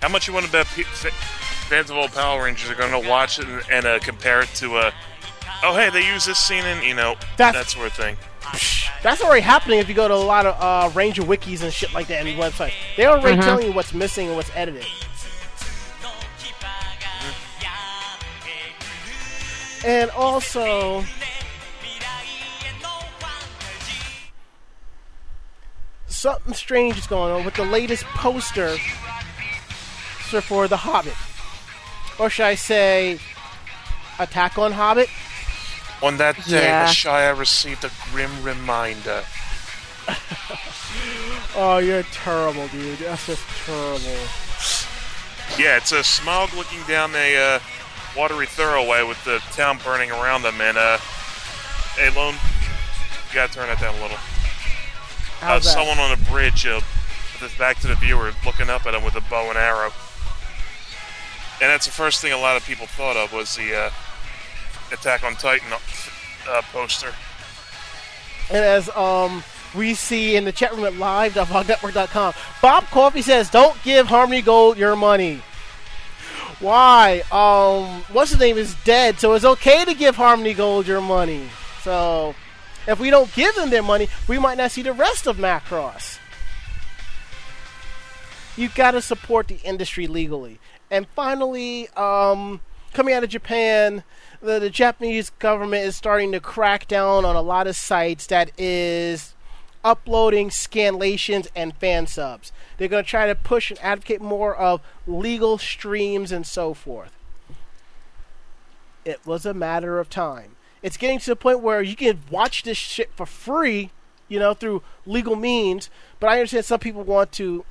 C: How much you want to bet pe- fans of old Power Rangers are going to watch it and, and uh, compare it to, uh, oh, hey, they use this scene in, you know,
B: That's-
C: that sort of thing.
B: That's already happening if you go to a lot of uh, Ranger wikis and shit like that and websites. They're already telling you what's missing and what's edited. And also, something strange is going on with the latest poster for The Hobbit. Or should I say, Attack on Hobbit?
C: On that day,
D: Yeah.
C: the Shire received a grim reminder.
B: Oh, you're terrible, dude. That's just terrible.
C: Yeah, it's a Smaug looking down a uh, watery thoroughway with the town burning around them, and uh, hey, Lone, you gotta turn that down a little. Uh, someone on a bridge uh, with his back to the viewer, looking up at him with a bow and arrow. And that's the first thing a lot of people thought of was the uh, Attack on Titan uh, poster.
B: And as um we see in the chat room at live.vognetwork.com, Bob Coffee says, "Don't give Harmony Gold your money." Why? Um, what's his name is dead, so it's okay to give Harmony Gold your money. So, if we don't give them their money, we might not see the rest of Macross. You've got to support the industry legally. And finally, um, coming out of Japan, the, the Japanese government is starting to crack down on a lot of sites that is uploading scanlations and fan subs. They're going to try to push and advocate more of legal streams and so forth. It was a matter of time. It's getting to the point where you can watch this shit for free, you know, through legal means. But I understand some people want to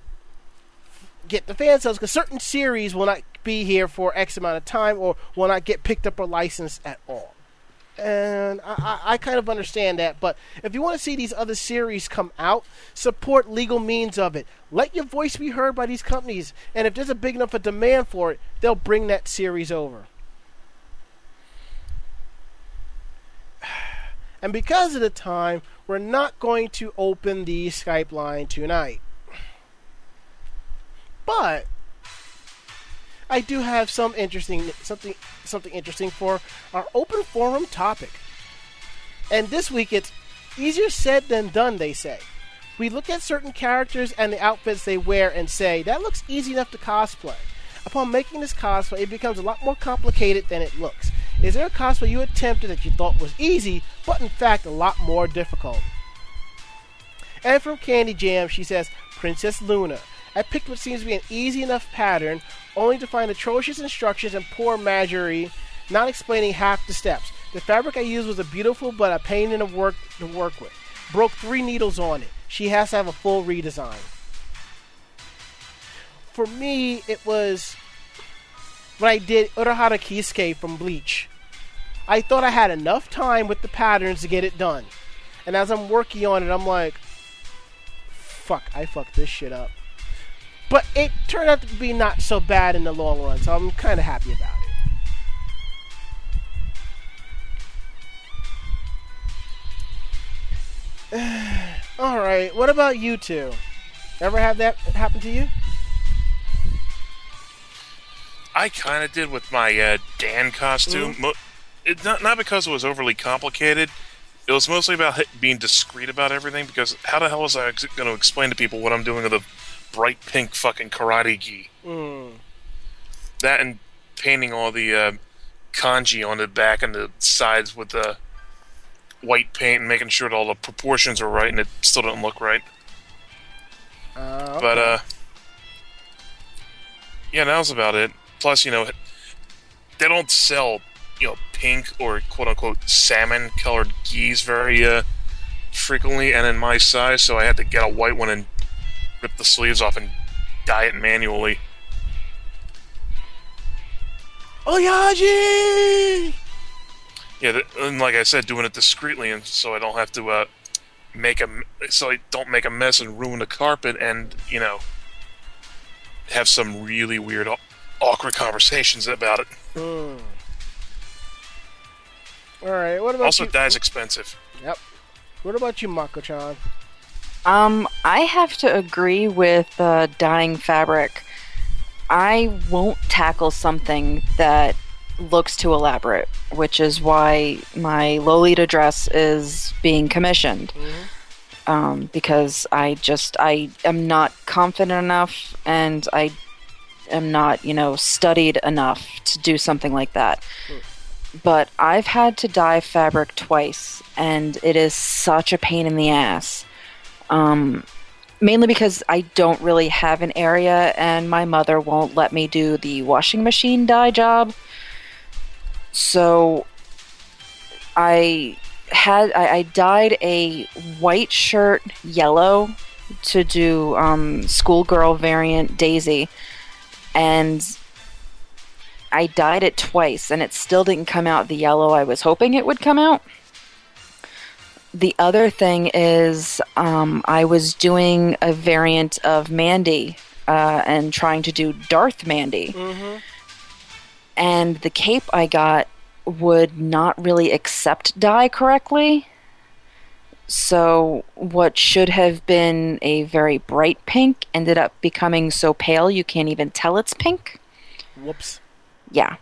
B: get the fan subs because certain series will not be here for X amount of time or will not get picked up or licensed at all. And I, I, kind of understand that, but if you want to see these other series come out, support legal means of it. Let your voice be heard by these companies, and if there's a big enough a demand for it, they'll bring that series over. And because of the time, we're not going to open the Skype line tonight. But I do have some interesting something something interesting for our open forum topic. And this week it's easier said than done, they say. We look at certain characters and the outfits they wear and say, that looks easy enough to cosplay. Upon making this cosplay, it becomes a lot more complicated than it looks. Is there a cosplay you attempted that you thought was easy, but in fact a lot more difficult? And from Candy Jam, she says, Princess Luna. I picked what seems to be an easy enough pattern, only to find atrocious instructions and poor imagery, not explaining half the steps. The fabric I used was a beautiful but a pain in the work to work with. Broke three needles on it. She has to have a full redesign. For me, it was when I did Urahara Kisuke from Bleach. I thought I had enough time with the patterns to get it done. And as I'm working on it, I'm like, fuck, I fucked this shit up. But it turned out to be not so bad in the long run, so I'm kind of happy about it. All right, what about you two? Ever have that happen to you?
C: I kind of did with my uh, Dan costume. Mo- it, not not because it was overly complicated. It was mostly about being discreet about everything. Because how the hell was I ex- going to explain to people what I'm doing with a bright pink fucking karate gi?
B: Mm.
C: That and painting all the uh, kanji on the back and the sides with the white paint and making sure that all the proportions are right, and it still didn't look right.
B: Uh,
C: But uh, yeah, that was about it. Plus, you know, they don't sell you know pink or quote unquote salmon colored geese very uh, frequently, and in my size, so I had to get a white one and rip the sleeves off and dye it manually.
B: Oyaji!
C: Yeah, and like I said, doing it discreetly, and so I don't have to uh, make a so I don't make a mess and ruin the carpet, and you know, have some really weird, awkward conversations about it.
B: Mm. All right, what about
C: Also,
B: you?
C: dye's expensive.
B: Yep. What about you, Mako-chan?
D: Um, I have to agree with uh, dyeing fabric. I won't tackle something that looks too elaborate, which is why my Lolita dress is being commissioned. Um, because I just I am not confident enough, and I am not you know studied enough to do something like that. But I've had to dye fabric twice, and it is such a pain in the ass um, mainly because I don't really have an area, and my mother won't let me do the washing machine dye job. So I had I, I dyed a white shirt yellow to do um, schoolgirl variant Daisy, and I dyed it twice, and it still didn't come out the yellow I was hoping it would come out the other thing is um, I was doing a variant of Mandy uh, and trying to do Darth Mandy. And the cape I got would not really accept dye correctly. So, what should have been a very bright pink ended up becoming so pale you can't even tell it's pink.
B: Whoops.
D: Yeah.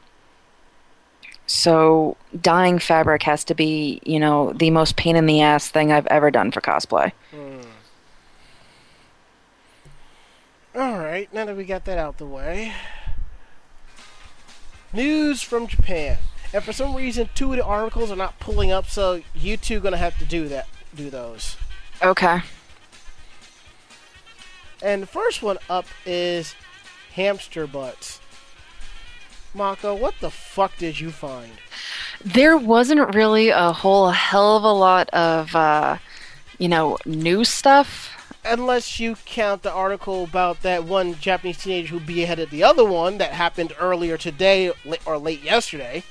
D: So dyeing fabric has to be, you know, the most pain in the ass thing I've ever done for cosplay. Hmm.
B: All right, now that we got that out the way, news from Japan. And for some reason, two of the articles are not pulling up, so you two gonna have to do that, do those.
D: Okay.
B: And the first one up is hamster butts. Mako, what the fuck did you find?
D: There wasn't really a whole hell of a lot of, uh, you know, new stuff.
B: Unless you count the article about that one Japanese teenager who beheaded the other one that happened earlier today or late yesterday.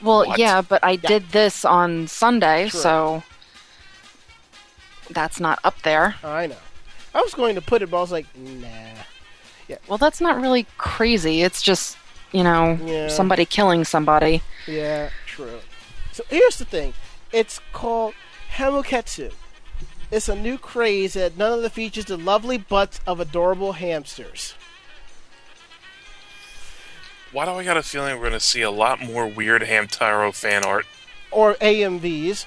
D: Well,
C: What?
D: yeah, but I did this on Sunday,
B: True.
D: so that's not up there.
B: I know. I was going to put it, but I was like, nah. Yeah.
D: Well, that's not really crazy. It's just, you know,
B: Yeah.
D: somebody killing somebody.
B: Yeah, true. So here's the thing. It's called Hamuketsu. It's a new craze that none of the features the lovely butts of adorable hamsters.
C: Why do I got a feeling we're going to see a lot more weird Hamtaro fan art?
B: Or AMVs.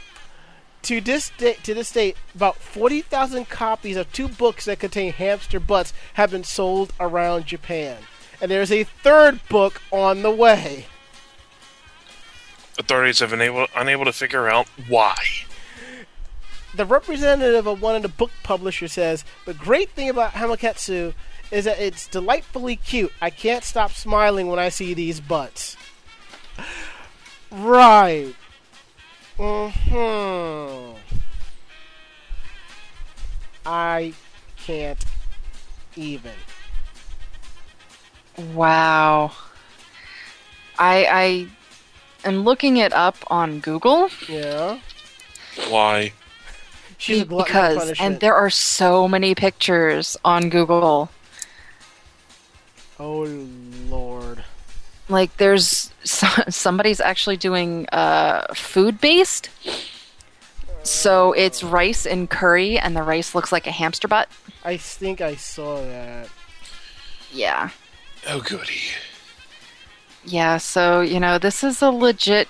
B: To this day, to this date, about 40,000 copies of two books that contain hamster butts have been sold around Japan. And there's a third book on the way.
C: Authorities have been able, unable to figure out why.
B: the representative of one of the book publishers says the great thing about Hamuketsu is that it's delightfully cute. I can't stop smiling when I see these butts. Right. Hmm. I can't even.
D: Wow. I I am looking it up on Google
B: Yeah.
C: Why?
B: She's a
D: because and there are so many pictures on Google.
B: Oh lord.
D: Like there's somebody's actually doing uh, food based. So it's rice and curry, and the rice looks like a hamster butt.
B: I think I saw that.
D: Yeah.
C: Oh, goody.
D: Yeah, so, you know, this is a legit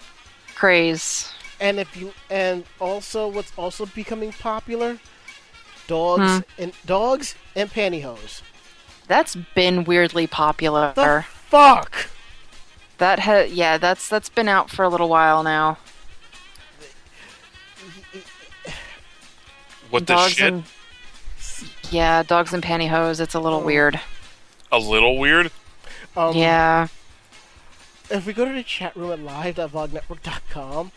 D: craze.
B: And if you and also what's also becoming popular, dogs
D: Hmm.
B: and dogs and pantyhose.
D: That's been weirdly popular.
B: The fuck.
D: That ha- yeah, that's that's been out for a little while now.
C: What the
D: dogs
C: shit?
D: and yeah, dogs and pantyhose. It's a little
B: Oh.
D: weird.
C: A little weird?
B: Um,
D: yeah,
B: If we go to the chat room at live.vognetwork.com,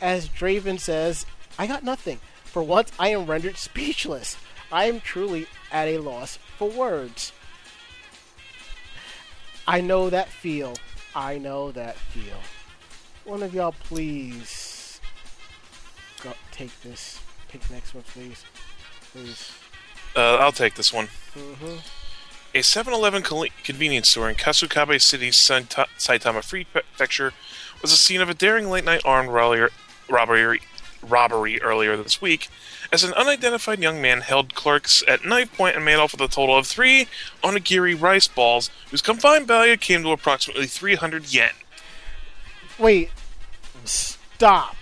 B: as Draven says, I got nothing. For once, I am rendered speechless. I am truly at a loss for words. I know that feel. I know that feel. One of y'all, please, go take this. Take the next one, please. Please.
C: Uh, I'll take this one.
B: Mm-hmm.
C: A 7-Eleven convenience store in Kasukabe City's Saita- Saitama Prefecture was the scene of a daring late-night armed robbery, robbery, robbery earlier this week, as an unidentified young man held clerks at knife point and made off with a total of three onigiri rice balls, whose combined value came to approximately 300 yen.
B: Wait. Stop.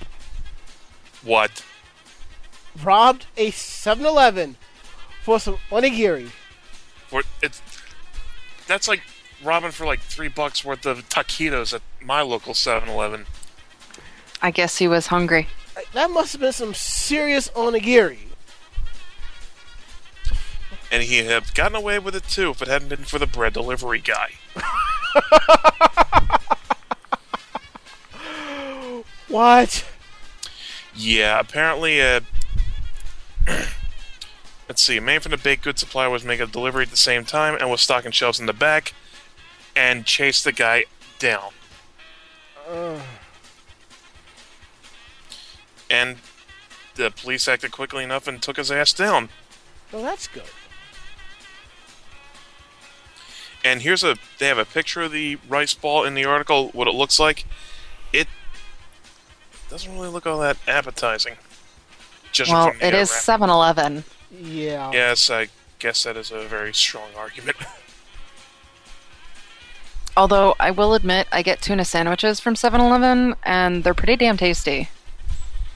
C: What?
B: Robbed a 7-Eleven for some onigiri.
C: For it's that's like robbing for like three bucks worth of taquitos at my local 7-Eleven.
D: I guess he was hungry.
B: That must have been some serious onigiri.
C: And he'd have gotten away with it too if it hadn't been for the bread delivery guy.
B: What?
C: Yeah, apparently, uh, let's see, a man from the baked goods supplier was making a delivery at the same time and was stocking shelves in the back and chased the guy down. And the police acted quickly enough and took his ass down.
B: Well, that's good.
C: And here's a they have a picture of the rice ball in the article, what it looks like. It doesn't really look all that appetizing. Just
D: Well,
C: from the
D: it
C: uh,
D: is
C: wrap.
D: 7-Eleven.
B: Yeah.
C: Yes, I guess that is a very strong argument.
D: Although I will admit, I get tuna sandwiches from 7-Eleven, and they're pretty damn tasty.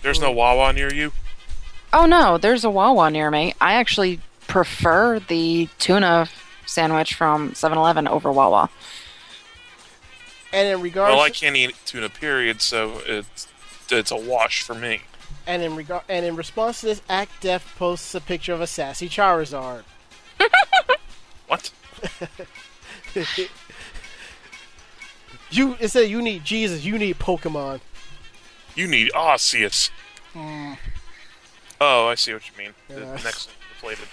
C: There's no Wawa near you.
D: Oh no, there's a Wawa near me. I actually prefer the tuna sandwich from 7-Eleven over Wawa.
B: And in regards,
C: Well, I can't eat tuna, period. So it's it's a wash for me.
B: And in regard, and in response to this, Act Def posts a picture of a sassy Charizard.
C: What?
B: You it said you need Jesus, you need Pokemon.
C: You need Arceus. Oh, I see what you mean. The next inflated.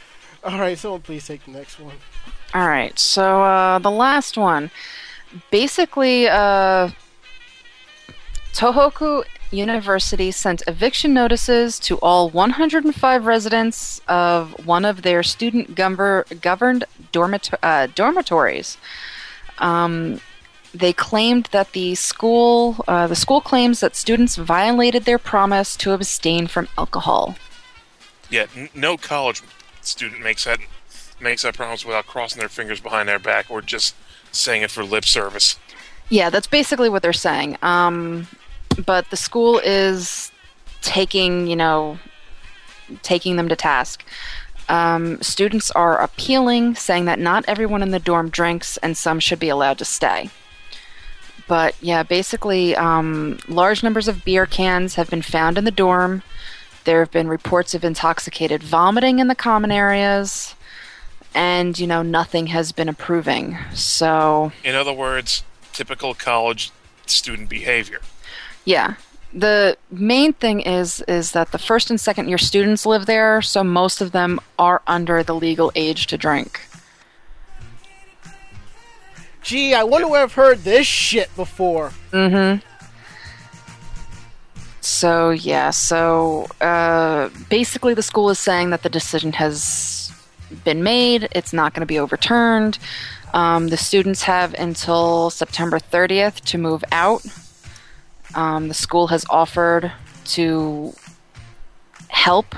B: All right, someone please take the next one.
D: All right, so uh, the last one. Basically, uh, Tohoku University sent eviction notices to all 105 residents of one of their student gover- governed dormito- uh, dormitories. Um, they claimed that the school uh, the school claims that students violated their promise to abstain from alcohol.
C: Yeah, n- no college student makes that makes that promise without crossing their fingers behind their back or just saying it for lip service.
D: Yeah, that's basically what they're saying. Um, but the school is taking, you know, taking them to task. Um, students are appealing, saying that not everyone in the dorm drinks and some should be allowed to stay. But yeah, basically, um, large numbers of beer cans have been found in the dorm. There have been reports of intoxicated vomiting in the common areas. And, you know, nothing has been improving. So,
C: In other words, typical college student behavior.
D: Yeah. The main thing is is that the first and second year students live there, so most of them are under the legal age to drink.
B: Gee, I wonder where I've heard this shit before. Mm-hmm.
D: So yeah, so uh, basically the school is saying that the decision has been made. It's not going to be overturned. Um, the students have until September 30th to move out. Um, the school has offered to help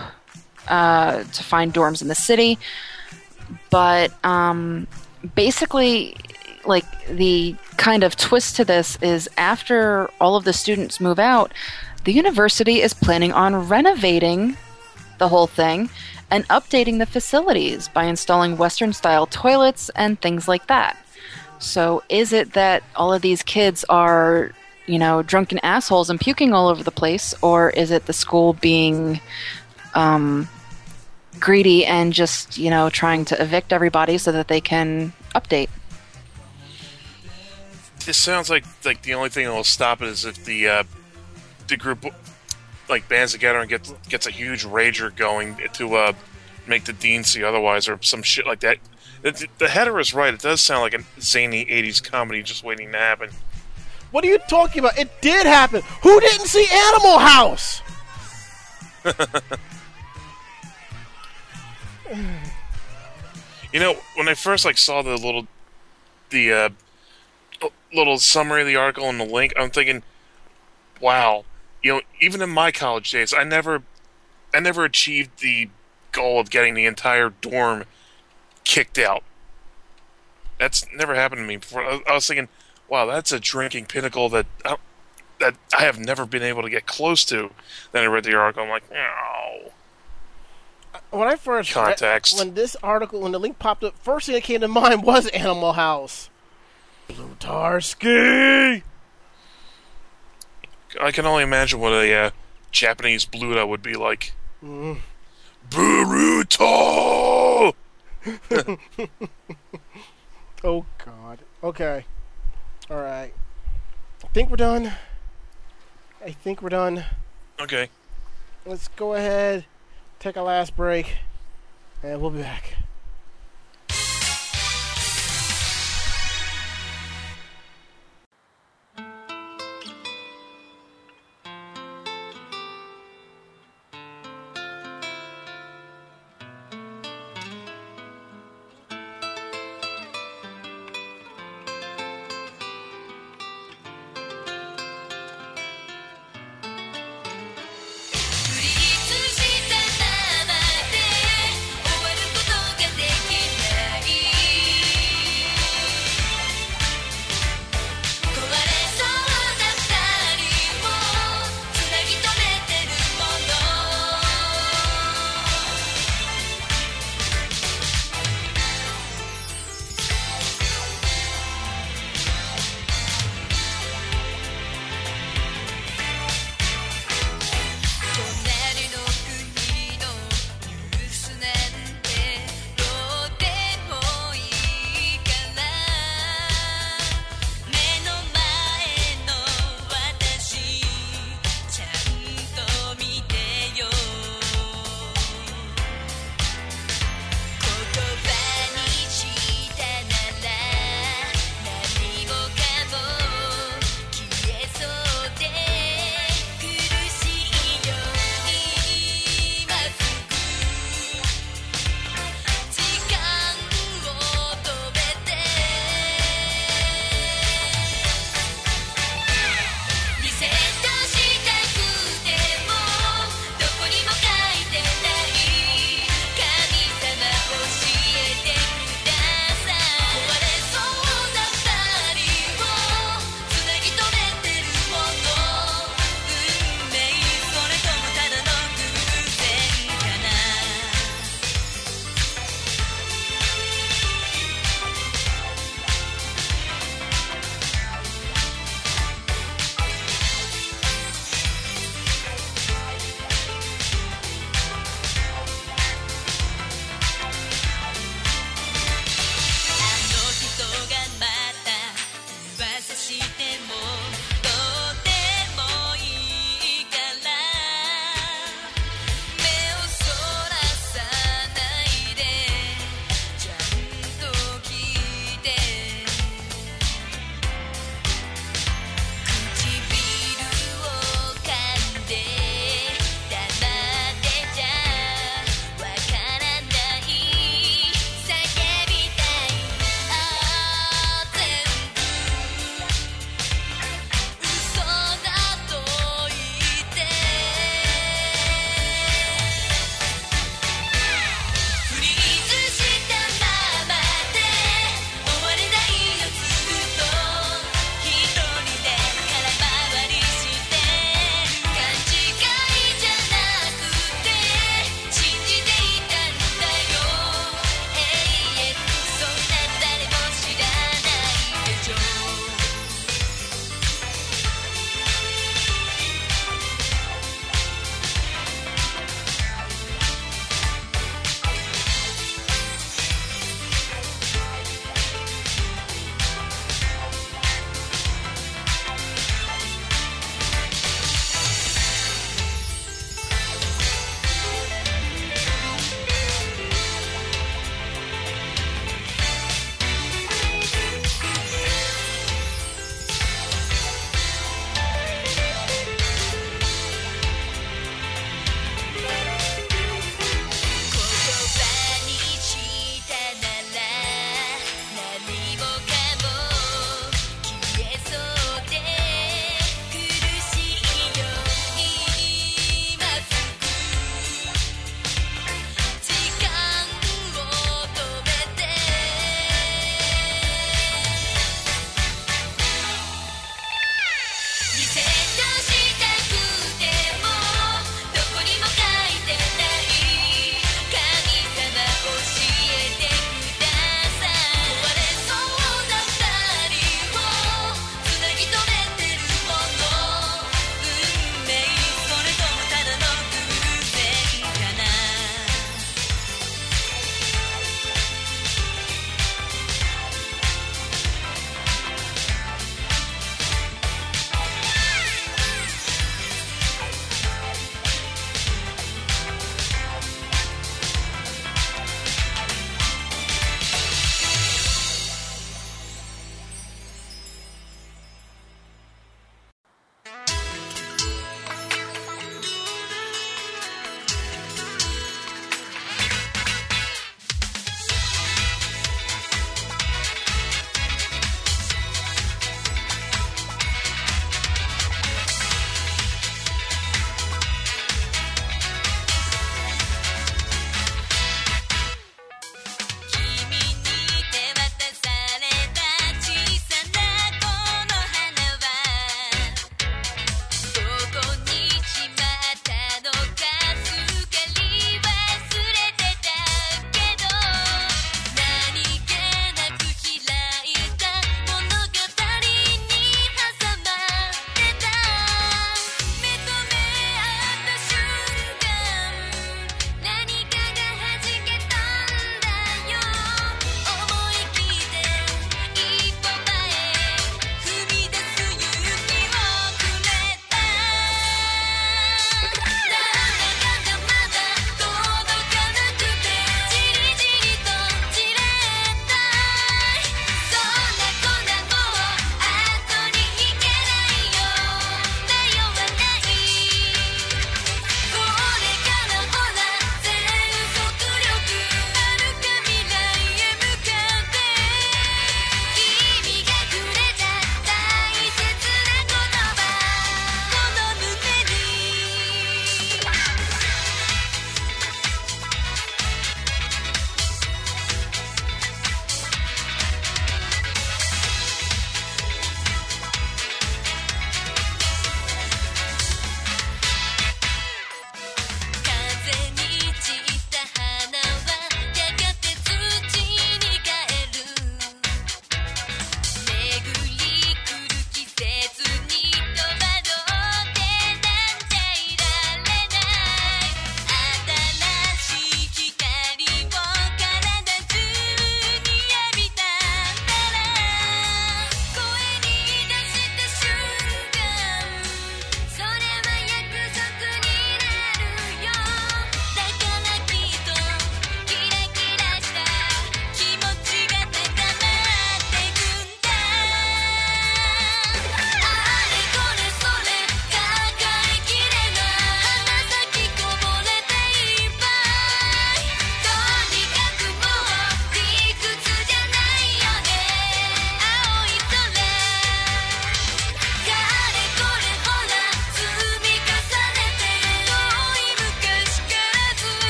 D: uh, to find dorms in the city, but um, basically, like the kind of twist to this is after all of the students move out, the university is planning on renovating the whole thing and updating the facilities by installing Western style toilets and things like that. So, is it that all of these kids are, you know, drunken assholes and puking all over the place, or is it the school being um, greedy and just, you know, trying to evict everybody so that they can update?
C: This sounds like like the only thing that will stop it is if the uh, the group like bands together and gets gets a huge rager going to uh, make the dean see otherwise or some shit like that. The, the header is right. It does sound like a zany '80s comedy just waiting to happen.
B: What are you talking about? It did happen. Who didn't see Animal House?
C: You know, when I first like saw the little the uh, little summary of the article and the link, I'm thinking, wow. You know, even in my college days, I never I never achieved the goal of getting the entire dorm kicked out. That's never happened to me before. I, I was thinking, wow, that's a drinking pinnacle that uh, that I have never been able to get close to. Then I read the article, I'm like, no.
B: When I first read-
C: Context.
B: when this article, when the link popped up, first thing that came to mind was Animal House. Blutarsky.
C: I can only imagine what a uh, Japanese Bluto would be like.
B: Mm. Oh God. Okay. All right. I think we're done. I think we're done.
C: Okay.
B: Let's go ahead, take a last break, and we'll be back.「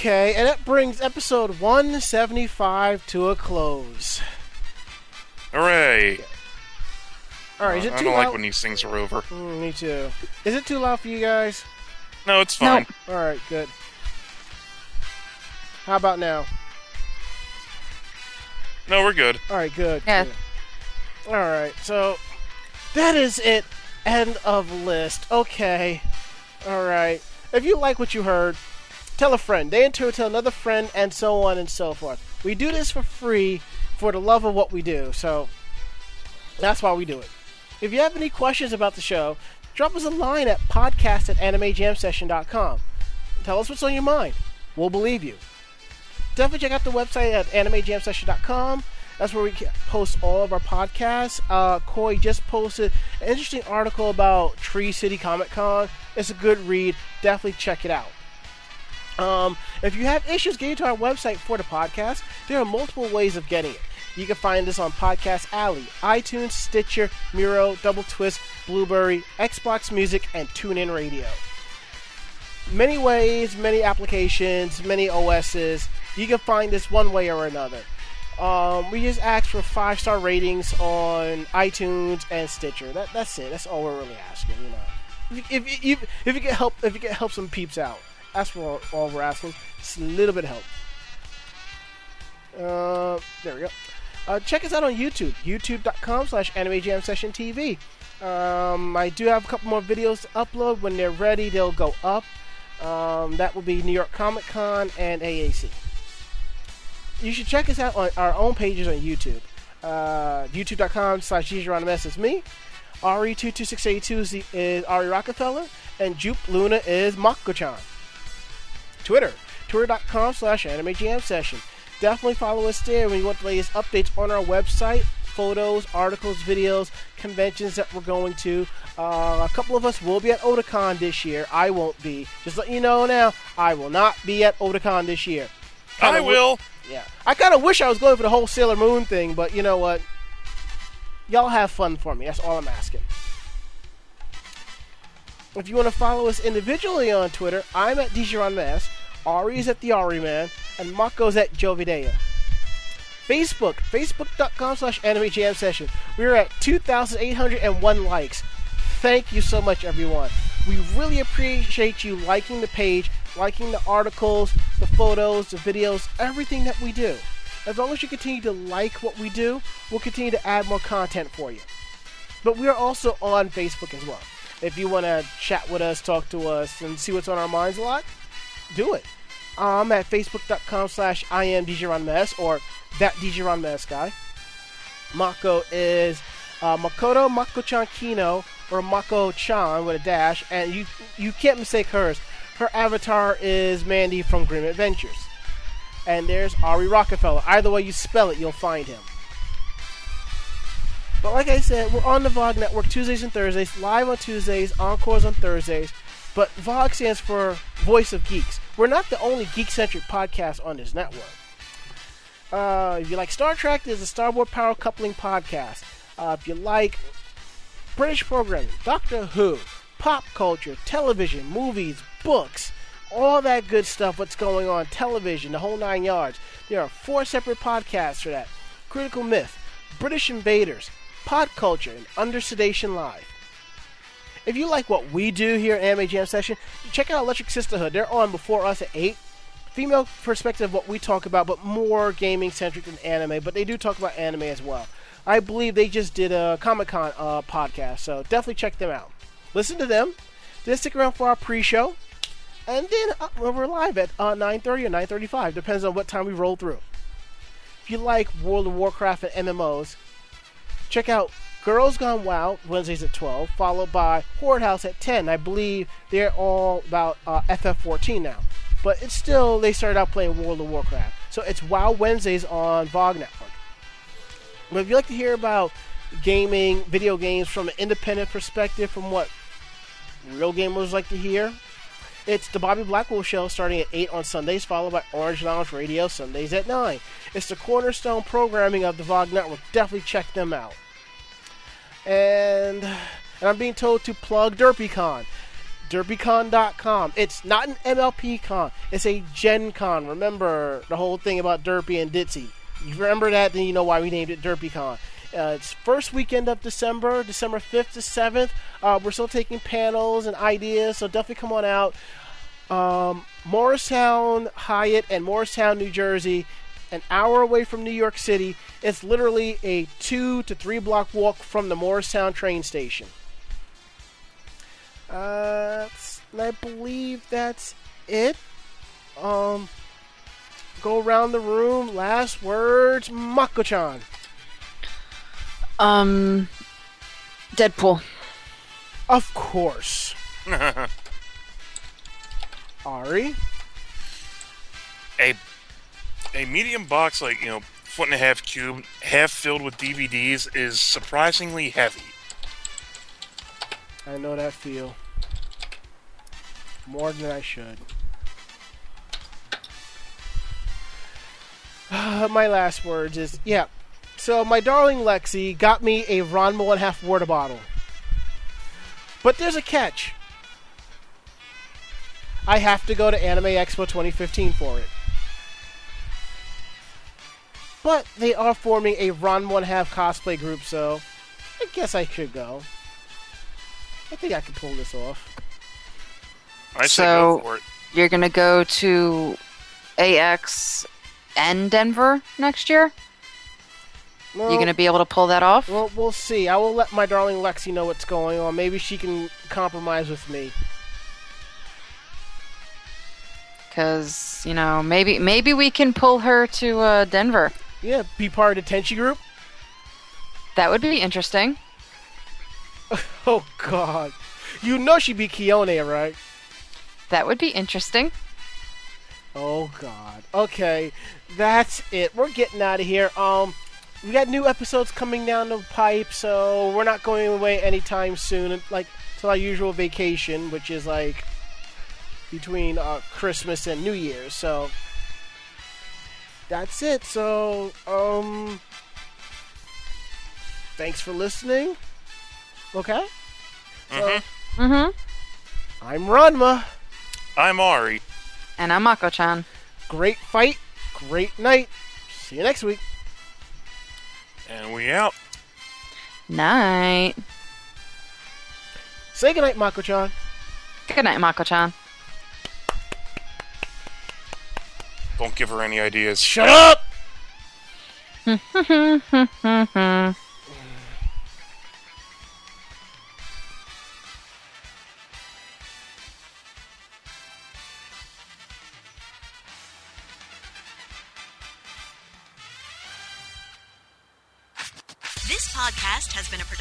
B: Okay, and that brings episode 175 to a close.
C: Hooray!
B: All right, is it
C: I
B: too
C: don't
B: loud?
C: like when these things are over.
B: Mm, me too. Is it too loud for you guys?
C: No, it's
D: No.
C: fine.
B: All right, good. How about now?
C: No, we're good.
B: All right, good.
D: Yeah.
B: good. All right, so that is it. End of list. Okay. All right. If you like what you heard, tell a friend. They in turn tell another friend, and so on and so forth. We do this for free for the love of what we do. So that's why we do it. If you have any questions about the show, drop us a line at podcast at animejamsession.com. Tell us what's on your mind. We'll believe you definitely check out the website at animejamsession.com. That's where we post all of our podcasts. Uh, Koi just posted an interesting article about Tree City Comic Con. It's a good read. Definitely check it out. Um, if you have issues getting to our website for the podcast, there are multiple ways of getting it. You can find us on Podcast Alley, iTunes, Stitcher, Miro, Double Twist, Blueberry, Xbox Music, and TuneIn Radio many ways, many applications, many OSs. You can find this one way or another. Um, we just ask for five star ratings on iTunes and Stitcher. That, that's it. That's all we're really asking. You know, if, if, if, if you can help, if you can help some peeps out, that's what all we're asking. Just a little bit of help. Uh, there we go. Uh, check us out on YouTube, youtube.com slash anime jam session TV. Um, I do have a couple more videos to upload. When they're ready, they'll go up. Um, that will be New York Comic Con and AAC. You should check us out on our own pages on YouTube. Uh, YouTube.com slash Gigeronymous is me. RE22682 is, is Ari Rockefeller. And Jupe Luna is Mako-chan. Twitter. Twitter.com slash Anime Jam Session. Definitely follow us there when you want the latest updates on our website, photos, articles, videos, conventions that we're going to. Uh, a couple of us will be at Otakon this year. I won't be. Just let you know now, I will not be at Otakon this year. Kinda
C: I
B: wi-
C: will.
B: yeah. I kind of wish I was going for the whole Sailor Moon thing, but you know what? Y'all have fun for me. That's all I'm asking. If you want to follow us individually on Twitter, I'm at DJRonMass, Ari's at the Ari Man, and Mako's at Jovidea. Facebook, facebook.com slash anime jam session. We're at 2,801 likes. Thank you so much, everyone. We really appreciate you liking the page, liking the articles, the photos, the videos, everything that we do. As long as you continue to like what we do, we'll continue to add more content for you. But we are also on Facebook as well. If you want to chat with us, talk to us, and see what's on our minds a lot, do it. I'm at facebook.com slash I am DJRonMess or that DJRonMess guy. Mako is uh, Makoto Mako-chan Kino or Mako-chan with a dash, and you you can't mistake hers. Her avatar is Mandy from Grim Adventures. And there's Ari Rockefeller. Either way you spell it, you'll find him. But like I said, we're on the VOG network Tuesdays and Thursdays, live on Tuesdays, encores on Thursdays. But VOG stands for Voice of Geeks. We're not the only geek centric podcast on this network. Uh, if you like Star Trek, there's a Starboard Power Coupling podcast. Uh, if you like British programming, Doctor Who, pop culture, television, movies, books, all that good stuff, what's going on, television, the whole nine yards. There are four separate podcasts for that Critical Myth, British Invaders, Pod Culture, and Under Sedation Live. If you like what we do here at Anime Jam Session, check out Electric Sisterhood. They're on before us at 8. Female perspective of what we talk about, but more gaming centric than anime. But they do talk about anime as well. I believe they just did a Comic Con uh, podcast, so definitely check them out. Listen to them. Then stick around for our pre-show, and then uh, we're live at uh, 9:30 or 9:35, depends on what time we roll through. If you like World of Warcraft and MMOs, check out Girls Gone WoW Wednesdays at 12, followed by Horde House at 10. I believe they're all about uh, FF14 now, but it's still they started out playing World of Warcraft, so it's WoW Wednesdays on VOG Network. But if you like to hear about gaming, video games from an independent perspective, from what real gamers like to hear, it's the Bobby Blackwolf Show starting at 8 on Sundays, followed by Orange Lounge Radio Sundays at 9. It's the cornerstone programming of the VOG Network. Definitely check them out. And, and I'm being told to plug DerpyCon. DerpyCon.com. It's not an MLP con. It's a Gen Con. Remember the whole thing about Derpy and Ditzy. You remember that, then you know why we named it DerpyCon. Uh, it's first weekend of December, December 5th to 7th. Uh, we're still taking panels and ideas, so definitely come on out. Um, Morristown, Hyatt, and Morristown, New Jersey, an hour away from New York City. It's literally a two to three block walk from the Morristown train station. Uh, I believe that's it. Um, go around the room. Last words, Mako-chan.
D: Um, Deadpool.
B: Of course. Ari.
C: a a medium box like you know foot and a half cube half filled with dvds is surprisingly heavy
B: I know that feel. More than I should. my last words is yeah. So my darling Lexi got me a Ranma one half water bottle. But there's a catch. I have to go to Anime Expo 2015 for it. But they are forming a Ron one half cosplay group, so I guess I should go. I think I can pull this off.
C: i say
D: So-
C: go for it
D: You're gonna go to AX and Denver next year.
B: Well,
D: You gonna be able to pull that off?
B: Well, we'll see. I will let my darling Lexi know what's going on. Maybe she can compromise with me.
D: Because you know, maybe maybe we can pull her to uh, Denver.
B: Yeah, be part of the Tenchi group.
D: That would be interesting.
B: Oh God, you know she'd be Kiyone, right?
D: That would be interesting.
B: Oh God. Okay, that's it. We're getting out of here. Um, we got new episodes coming down the pipe, so we're not going away anytime soon. Like till our usual vacation, which is like between uh, Christmas and New Year's. So that's it. So um, thanks for listening. Okay. So
D: Mm-hmm.
B: I'm Ranma.
C: i'm ari
D: And I'm Mako-chan.
B: Great fight. Great night. See you next week.
C: and we out
D: Night.
B: Say goodnight, Mako-chan.
D: Good night, Mako-chan.
C: Don't give her any ideas
B: Shut up!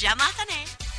A: 邪魔さね。